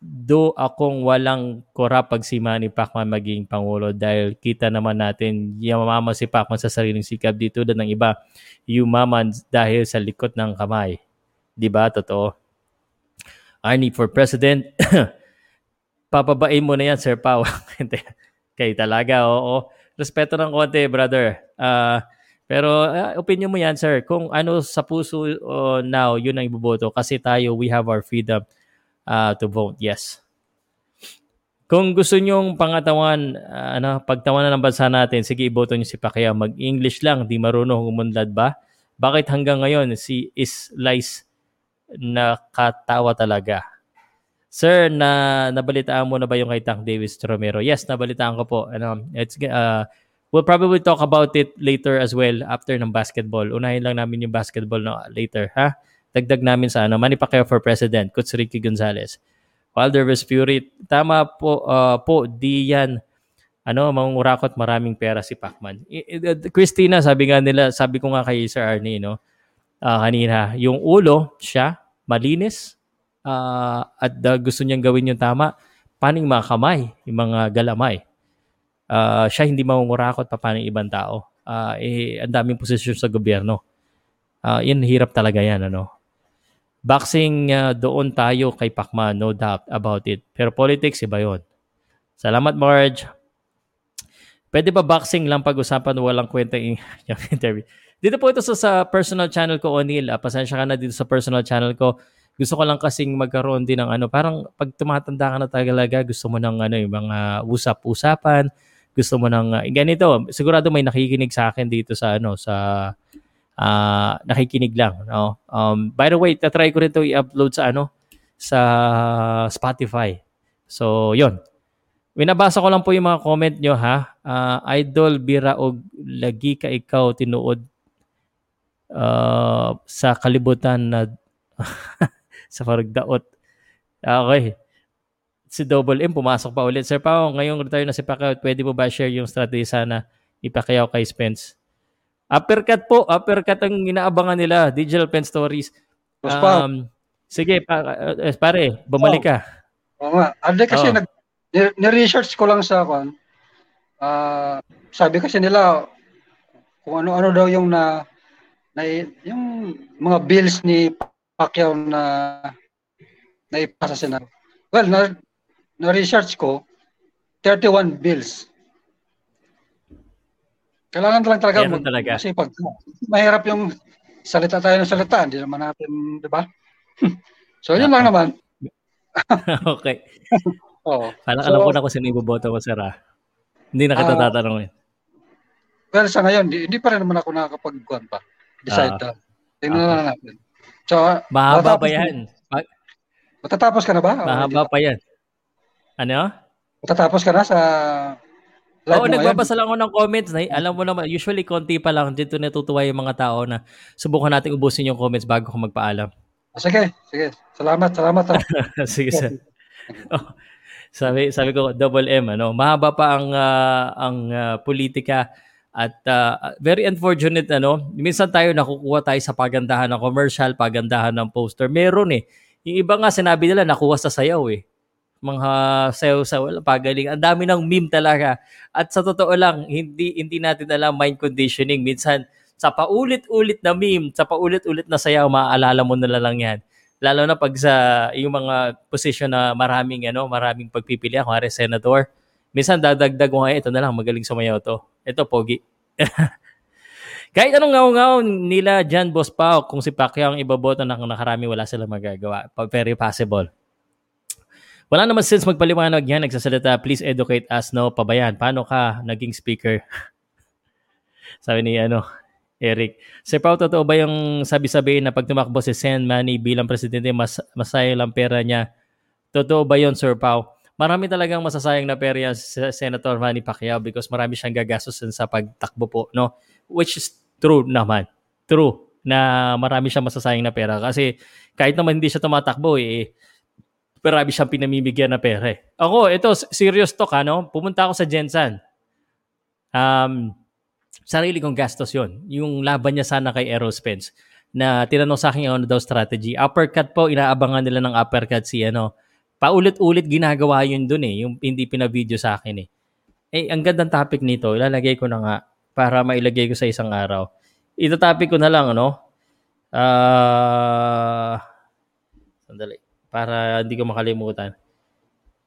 do akong walang kora pag si Manny Pacman maging Pangulo dahil kita naman natin yamama si Pacman sa sariling sikap dito na ng iba yumaman dahil sa likot ng kamay. Di ba? Totoo. Arnie for President. Papabain mo na yan, Sir Pao. Kay talaga, oo. Respeto ng konti, brother. Uh, pero uh, opinion mo yan, sir. Kung ano sa puso uh, now, yun ang iboboto. Kasi tayo, we have our freedom uh, to vote. Yes. Kung gusto nyong pangatawan, uh, ano, pagtawanan ng bansa natin, sige, iboto nyo si Pacquiao. Mag-English lang, di marunong umunlad ba? Bakit hanggang ngayon si is lies nakatawa talaga? Sir, na nabalitaan mo na ba yung kay Tank Davis Romero? Yes, nabalitaan ko po. Ano, it's uh, We'll probably talk about it later as well after ng basketball. Unahin lang namin yung basketball na later, ha? Dagdag namin sa ano, Manny Pacquiao for President, Coach Ricky Gonzalez. Wilder vs. Fury, tama po, uh, po, di yan, ano, mangungurakot maraming pera si Pacman. Christina, sabi nga nila, sabi ko nga kay Sir Arnie, no, uh, kanina, yung ulo, siya, malinis, uh, at uh, gusto niyang gawin yung tama, paning mga kamay, yung mga galamay uh, siya hindi mangungurakot pa paano ibang tao. Uh, eh, ang daming posisyon sa gobyerno. Uh, yun, hirap talaga yan. Ano? Boxing, uh, doon tayo kay Pacman, no doubt about it. Pero politics, iba yun. Salamat, Marge. Pwede ba boxing lang pag-usapan walang kwenta yung, yung interview? Dito po ito sa, sa personal channel ko, O'Neil. Ah, pasensya ka na dito sa personal channel ko. Gusto ko lang kasing magkaroon din ng ano, parang pag tumatanda ka na talaga, gusto mo ng ano, yung mga usap-usapan, gusto mo ng uh, ganito. Sigurado may nakikinig sa akin dito sa ano, sa uh, nakikinig lang. No? Um, by the way, tatry ko rin ito i-upload sa ano, sa Spotify. So, yon Winabasa ko lang po yung mga comment nyo ha. Uh, Idol, bira og lagi ka ikaw tinuod uh, sa kalibutan na sa paragdaot. Okay. Si Double M pumasok pa ulit. Sir Pao, ngayong retire na si Pacquiao, pwede mo ba share yung strategy sana ni Pacquiao kay Spence? Uppercut po. Uppercut ang inaabangan nila. Digital Pen Stories. Um, sige, pa, uh, pare, bumalik ka. Oo nga. Ande kasi oh. nag ni-research ko lang sa kon. Uh, sabi kasi nila kung ano-ano daw yung na, na yung mga bills ni Pacquiao na na ipasa sa Senado. Well, na, na-research ko 31 bills. Kailangan lang talaga mag, talaga. Kasi pag mahirap yung salita tayo ng salita, hindi naman natin, di ba? so, yun lang naman. okay. Oo. Parang so, alam ko na kung sino iboboto ko, sir. Ah. Hindi na kita uh, tatanungin. Well, sa ngayon, di, di pa rin naman ako nakakapag-guan pa. Decide uh, Tingnan okay. na natin. So, Mahaba pa yan. Matatapos ka na ba? Mahaba pa yan. Ano? Matatapos ka na sa live Oo, nagbabasa lang ako ng comments. Na, alam mo naman, usually konti pa lang. Dito natutuwa yung mga tao na subukan natin ubusin yung comments bago ko magpaalam. Sige, sige. Salamat, salamat. sige, sir. oh, sabi sabi ko double M ano, mahaba pa ang uh, ang uh, politika at uh, very unfortunate ano, minsan tayo nakukuha tayo sa pagandahan ng commercial, pagandahan ng poster. Meron eh. Yung iba nga sinabi nila nakuha sa sayaw eh. Mga sayaw-sayaw, pagaling. Ang dami ng meme talaga. At sa totoo lang, hindi hindi natin alam mind conditioning. Minsan sa paulit-ulit na meme, sa paulit-ulit na sayaw, maaalala mo na lang yan lalo na pag sa yung mga position na maraming ano, maraming pagpipilian, kuwari senator. Minsan dadagdag mo nga ito na lang magaling sumayaw to. Ito pogi. Kahit anong ngaw-ngaw nila Jan Boss Pao, kung si Pacquiao ang ibaboto na nakarami, wala silang magagawa. Very possible. Wala naman since magpaliwanag yan, nagsasalita, please educate us, no, pabayan. Paano ka naging speaker? Sabi ni ano, Eric. Sir Pao, totoo ba yung sabi-sabi na pag tumakbo si Sen Manny bilang presidente, mas masayang lang pera niya? Totoo ba yun, Sir Pao? Marami talagang masasayang na pera yan si Senator Manny Pacquiao because marami siyang gagastos sa pagtakbo po, no? Which is true naman. True na marami siyang masasayang na pera kasi kahit naman hindi siya tumatakbo eh, marami siyang pinamimigyan na pera eh. Ako, ito, serious talk, ano? Pumunta ako sa Jensen. Um, sarili kong gastos yon Yung laban niya sana kay Errol Spence na tinanong sa akin ano daw strategy. Uppercut po, inaabangan nila ng uppercut si ano. Paulit-ulit ginagawa yun dun eh, yung hindi pina-video sa akin eh. Eh, ang gandang topic nito, ilalagay ko na nga para mailagay ko sa isang araw. Ito topic ko na lang, ano? Ah... Uh, sandali. Para hindi ko makalimutan.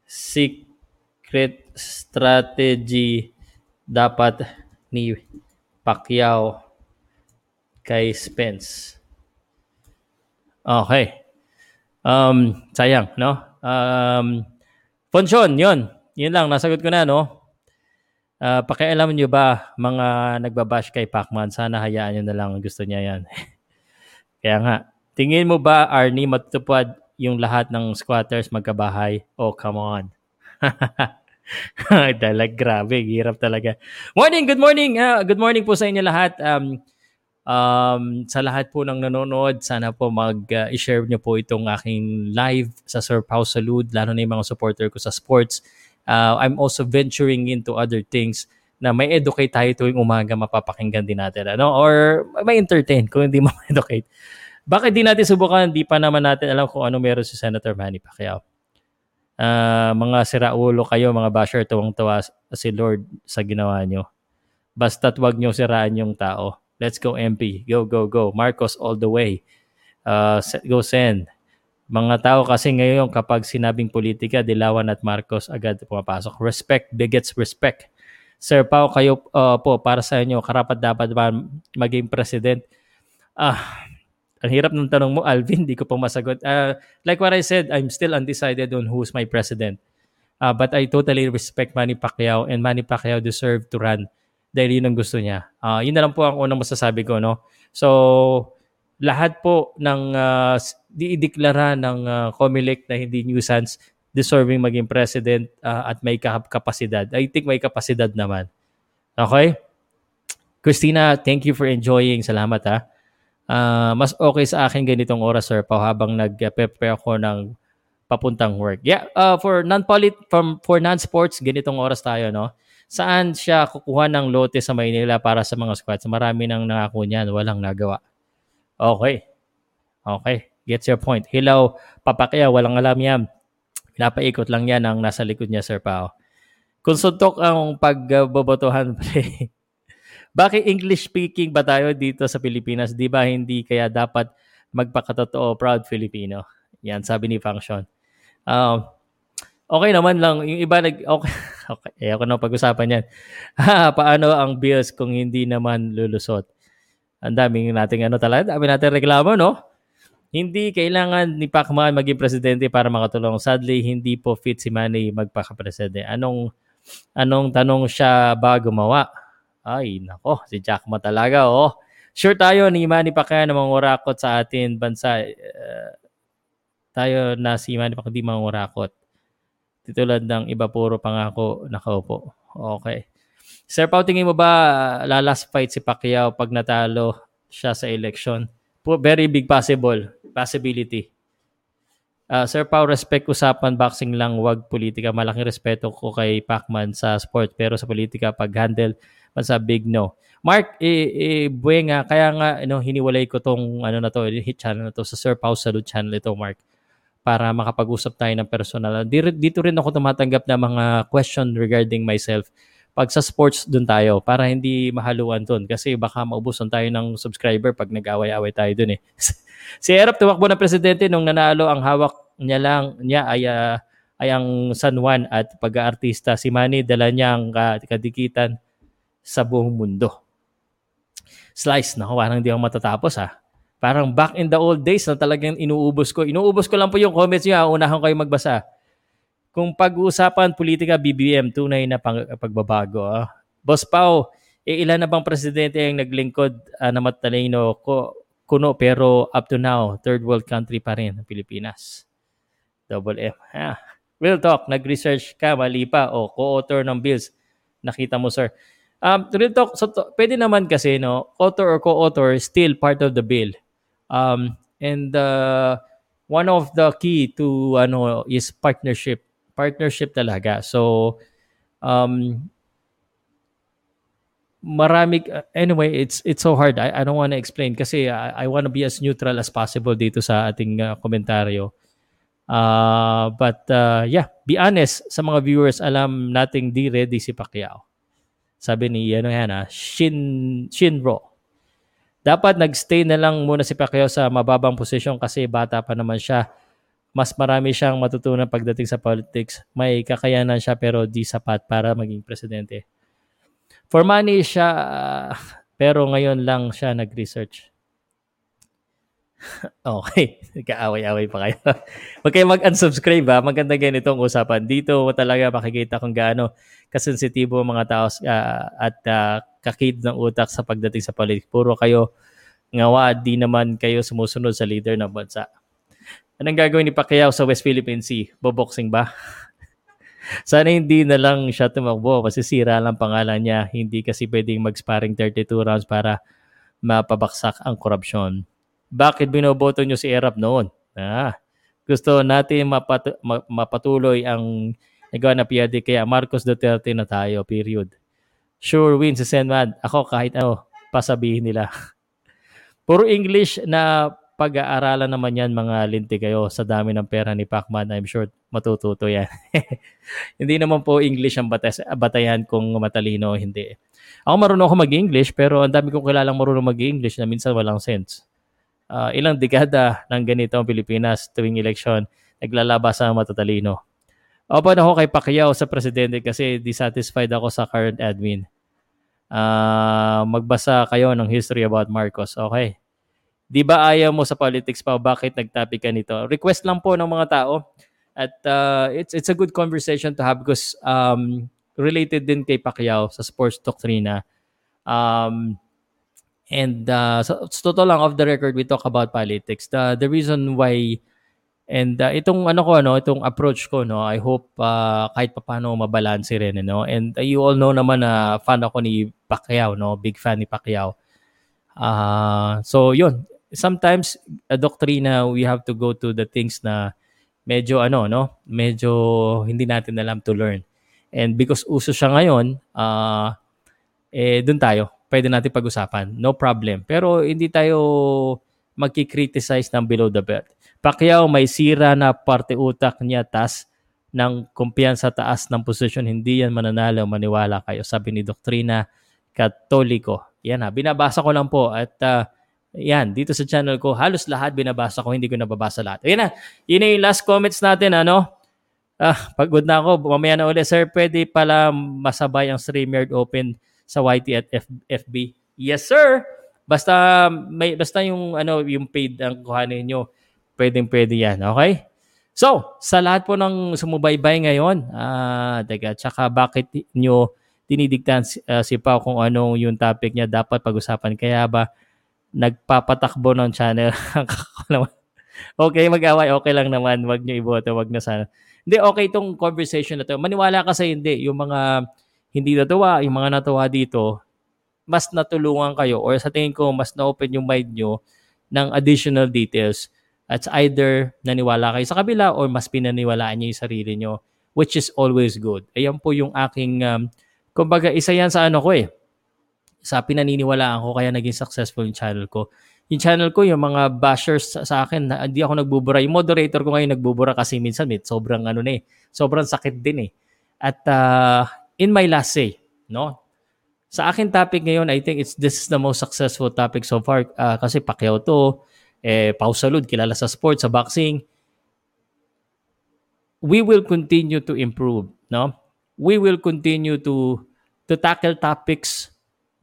Secret strategy dapat ni Pacquiao kay Spence. Okay. Um, sayang, no? Um, Ponchon, yun. Yun lang, nasagot ko na, no? Uh, pakialam nyo ba mga nagbabash kay Pacman? Sana hayaan nyo na lang gusto niya yan. Kaya nga, tingin mo ba, Arnie, matutupad yung lahat ng squatters magkabahay? Oh, come on. Dalag, grabe. Hirap talaga. Morning, good morning. Uh, good morning po sa inyo lahat. Um, um, sa lahat po ng nanonood, sana po mag-share uh, nyo po itong aking live sa Sir Pau Salud, lalo na yung mga supporter ko sa sports. Uh, I'm also venturing into other things na may educate tayo tuwing umaga, mapapakinggan din natin. Ano? Or may entertain kung hindi ma-educate. Bakit di natin subukan? Di pa naman natin alam kung ano meron si Senator Manny Pacquiao uh, mga siraulo kayo, mga basher, tuwang-tuwa si Lord sa ginawa nyo. Basta't wag nyo siraan yung tao. Let's go MP. Go, go, go. Marcos all the way. Uh, go send. Mga tao kasi ngayon kapag sinabing politika, Dilawan at Marcos agad pumapasok. Respect begets respect. Sir Pao, kayo uh, po para sa inyo, karapat dapat ba maging president? Ah, ang hirap ng tanong mo, Alvin, di ko pa masagot. Uh, like what I said, I'm still undecided on who's my president. Uh, but I totally respect Manny Pacquiao and Manny Pacquiao deserve to run dahil yun ang gusto niya. Uh, yun na lang po ang unang masasabi ko. No? So, lahat po ng uh, diideklara ng uh, COMELEC na hindi nuisance deserving maging president uh, at may kapasidad. I think may kapasidad naman. Okay? Christina, thank you for enjoying. Salamat ha. Uh, mas okay sa akin ganitong oras, sir, pa habang nag-prepare ako ng papuntang work. Yeah, uh, for non-polit, from, for non-sports, ganitong oras tayo, no? Saan siya kukuha ng lote sa Maynila para sa mga squats? Marami nang nangako niyan, walang nagawa. Okay. Okay. Gets your point. Hilaw, papakya, walang alam yan. Pinapaikot lang yan ang nasa likod niya, Sir Pao. Kung suntok ang pagbobotohan, pre, bakit English speaking ba tayo dito sa Pilipinas? Di ba hindi kaya dapat magpakatotoo proud Filipino? Yan, sabi ni Function. Um, okay naman lang. Yung iba nag... Okay, okay. Eh, ako na pag-usapan yan. Paano ang bills kung hindi naman lulusot? Ang daming nating ano talaga, dami nating reklamo, no? Hindi kailangan ni Pacman maging presidente para makatulong. Sadly, hindi po fit si Manny magpaka-presidente. Anong anong tanong siya ba gumawa? Ay, nako, si Jack Ma talaga, oh. Sure tayo ni Manny Pacquiao na mangurakot sa atin bansa. Uh, tayo na si Manny Pacquiao di mangurakot. Titulad ng iba puro pangako nakaupo. Okay. Sir Pao, tingin mo ba lalas fight si Pacquiao pag natalo siya sa election? Very big possible possibility. Uh, Sir Pao, respect usapan boxing lang, wag politika. Malaking respeto ko kay Pacman sa sport, pero sa politika, pag handle, sa big no. Mark, eh, eh, nga, kaya nga, know, hiniwalay ko tong, ano na to, hit channel na to, sa Sir Pao Salute channel ito, Mark, para makapag-usap tayo ng personal. Dito rin ako tumatanggap ng mga question regarding myself pag sa sports dun tayo para hindi mahaluan dun kasi baka maubusan tayo ng subscriber pag nag-away-away tayo dun eh. si Erap tumakbo ng presidente nung nanalo ang hawak niya lang niya ay uh, ay ang San Juan at pag-aartista si Manny dala niya ang kadikitan sa buong mundo. Slice na parang hindi ako matatapos ha. Ah. Parang back in the old days na talagang inuubos ko. Inuubos ko lang po yung comments niya. Unahan kayo magbasa. Kung pag-uusapan politika, BBM, tunay na pang, pagbabago. Ah. Boss Pau, eh, ilan na bang presidente ang naglingkod uh, na matalino ko, kuno pero up to now, third world country pa rin ang Pilipinas. Double M. Ha. Real talk, nag-research ka, mali pa, o co-author ng bills. Nakita mo, sir. Um, real talk, so to, pwede naman kasi, no, author or co-author still part of the bill. Um, and uh, one of the key to ano is partnership partnership talaga. So, um, marami, anyway, it's it's so hard. I, I don't want to explain kasi I, I want to be as neutral as possible dito sa ating uh, komentaryo. Uh, but uh, yeah, be honest sa mga viewers, alam nating di ready si Pacquiao. Sabi ni ano yan ha, ah, Shin, Shinro. Dapat nagstay na lang muna si Pacquiao sa mababang posisyon kasi bata pa naman siya mas marami siyang matutunan pagdating sa politics. May kakayanan siya pero di sapat para maging presidente. For money siya, uh, pero ngayon lang siya nag-research. okay, kaaway-away pa kayo. Huwag kayo mag-unsubscribe ha. Maganda ganitong usapan. Dito talaga makikita kung gaano kasensitibo mga tao uh, at uh, kakid ng utak sa pagdating sa politics. Puro kayo ngawa, di naman kayo sumusunod sa leader ng bansa. Anong gagawin ni Pacquiao sa West Philippine Sea? Boboxing ba? Sana hindi na lang siya tumakbo kasi sira lang pangalan niya. Hindi kasi pwedeng mag-sparring 32 rounds para mapabaksak ang korupsyon. Bakit binoboto niyo si Erap noon? Ah, gusto natin mapat- mapatuloy ang nagawa na PRD kaya Marcos Duterte na tayo, period. Sure win si Senmad. Ako kahit ano, pasabihin nila. Puro English na pag-aaralan naman yan mga linti kayo sa dami ng pera ni Pacman. I'm sure matututo yan. hindi naman po English ang batas, batayan kung matalino o hindi. Ako marunong ako mag-English pero ang dami kong kilalang marunong mag-English na minsan walang sense. Uh, ilang dekada ng ganito ang Pilipinas tuwing eleksyon naglalabas sa matatalino. Open ako kay Pacquiao sa presidente kasi dissatisfied ako sa current admin. Uh, magbasa kayo ng history about Marcos. Okay. Di ba ayaw mo sa politics pa? Bakit nagtopic ka nito? Request lang po ng mga tao. At uh, it's it's a good conversation to have because um, related din kay Pacquiao sa sports doctrina. Um, and uh, so, so totoo lang, off the record, we talk about politics. The, the reason why And uh, itong ano ko no, itong approach ko no, I hope uh, kahit papaano mabalanse rin no. And uh, you all know naman na uh, fan ako ni Pacquiao no, big fan ni Pacquiao. Uh, so yun, sometimes a doctrina we have to go to the things na medyo ano no, medyo hindi natin alam to learn. And because uso siya ngayon, uh, eh doon tayo. Pwede natin pag-usapan. No problem. Pero hindi tayo magki-criticize ng below the belt. Pacquiao may sira na parte utak niya tas ng kumpiyansa taas ng posisyon. Hindi yan mananalo, maniwala kayo. Sabi ni Doktrina Katoliko. Yan ha, binabasa ko lang po at uh, yan, dito sa channel ko, halos lahat binabasa ko, hindi ko nababasa lahat. Yan na, yun yung last comments natin, ano? Ah, pagod na ako. Mamaya na ulit, sir, pwede pala masabay ang StreamYard Open sa YT at FB. Yes, sir. Basta may basta yung ano, yung paid ang kuhanin niyo pwedeng pwede yan. Okay? So, sa lahat po ng sumubaybay ngayon, ah, teka, tsaka bakit nyo dinidiktahan si, uh, si Pao kung anong yung topic niya dapat pag-usapan. Kaya ba nagpapatakbo ng channel? okay, mag-away, okay lang naman. Wag nyo iboto, wag na sana. Hindi, okay itong conversation na to. Maniwala kasi hindi. Yung mga hindi natuwa, yung mga natuwa dito, mas natulungan kayo or sa tingin ko, mas na-open yung mind nyo ng additional details at either naniwala kayo sa kabila or mas pinaniwalaan niyo yung sarili niyo, which is always good. Ayan po yung aking, um, kumbaga, isa yan sa ano ko eh. Sa pinaniniwalaan ko, kaya naging successful yung channel ko. Yung channel ko, yung mga bashers sa, sa akin, na, hindi ako nagbubura. Yung moderator ko ngayon nagbubura kasi minsan, eh, sobrang ano na eh. Sobrang sakit din eh. At uh, in my last say, no? Sa akin topic ngayon, I think it's this is the most successful topic so far uh, kasi Pacquiao to, eh, Pau Salud, kilala sa sports, sa boxing. We will continue to improve, no? We will continue to to tackle topics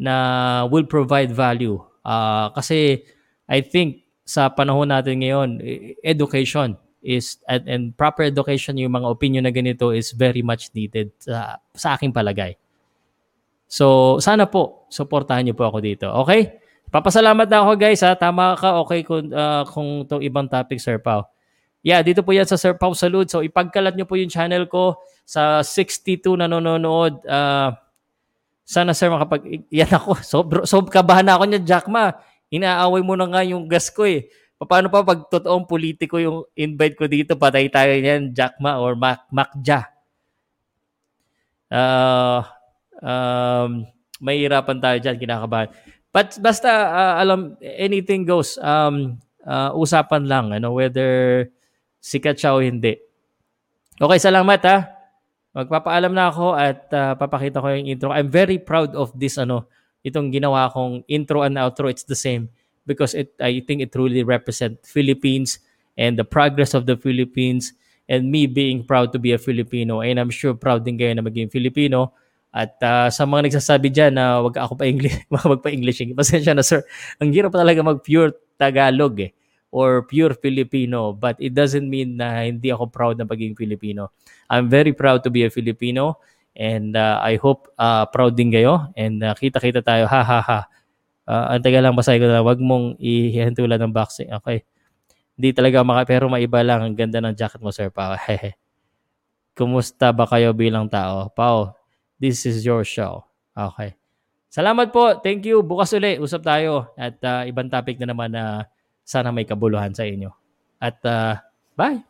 na will provide value. Uh, kasi I think sa panahon natin ngayon, e, education is and, and proper education yung mga opinion na ganito is very much needed sa, sa aking palagay. So, sana po, supportahan niyo po ako dito. Okay? Papasalamat na ako guys ha. Tama ka. Okay kung, uh, kung itong ibang topic, Sir Pau. Yeah, dito po yan sa Sir Pau Salud. So ipagkalat nyo po yung channel ko sa 62 na nanonood. Uh, sana sir makapag... Yan ako. So, so kabahan na ako niya, Jack Ma. Inaaway mo na nga yung gas ko eh. Paano pa pag totoong politiko yung invite ko dito, patay tayo niyan, Jack Ma or Mac, Macja. Uh, um, mahirapan tayo dyan, kinakabahan. But basta uh, alam anything goes um uh, usapan lang ano whether sikat siya o hindi. Okay, salamat ha. Magpapaalam na ako at uh, papakita ko yung intro. I'm very proud of this ano itong ginawa kong intro and outro. It's the same because it I think it truly represent Philippines and the progress of the Philippines and me being proud to be a Filipino and I'm sure proud din kayo na maging Filipino at uh, sa mga nagsasabi dyan na wag ako pa English, magpa-English. Pasensya na sir. Ang hirap talaga mag-pure Tagalog eh or pure Filipino but it doesn't mean na hindi ako proud na pagiging Filipino. I'm very proud to be a Filipino and uh, I hope uh, proud din kayo and uh, kita-kita tayo ha ha ha. Uh, ang taga lang basahin ko na wag mong ihihantulan ng boxing. Okay. Hindi talaga maka pero maiba lang ang ganda ng jacket mo sir pa. Kumusta ba kayo bilang tao? Pao, this is your show. Okay. Salamat po. Thank you. Bukas uli. Usap tayo. At uh, ibang topic na naman na sana may kabuluhan sa inyo. At uh, bye.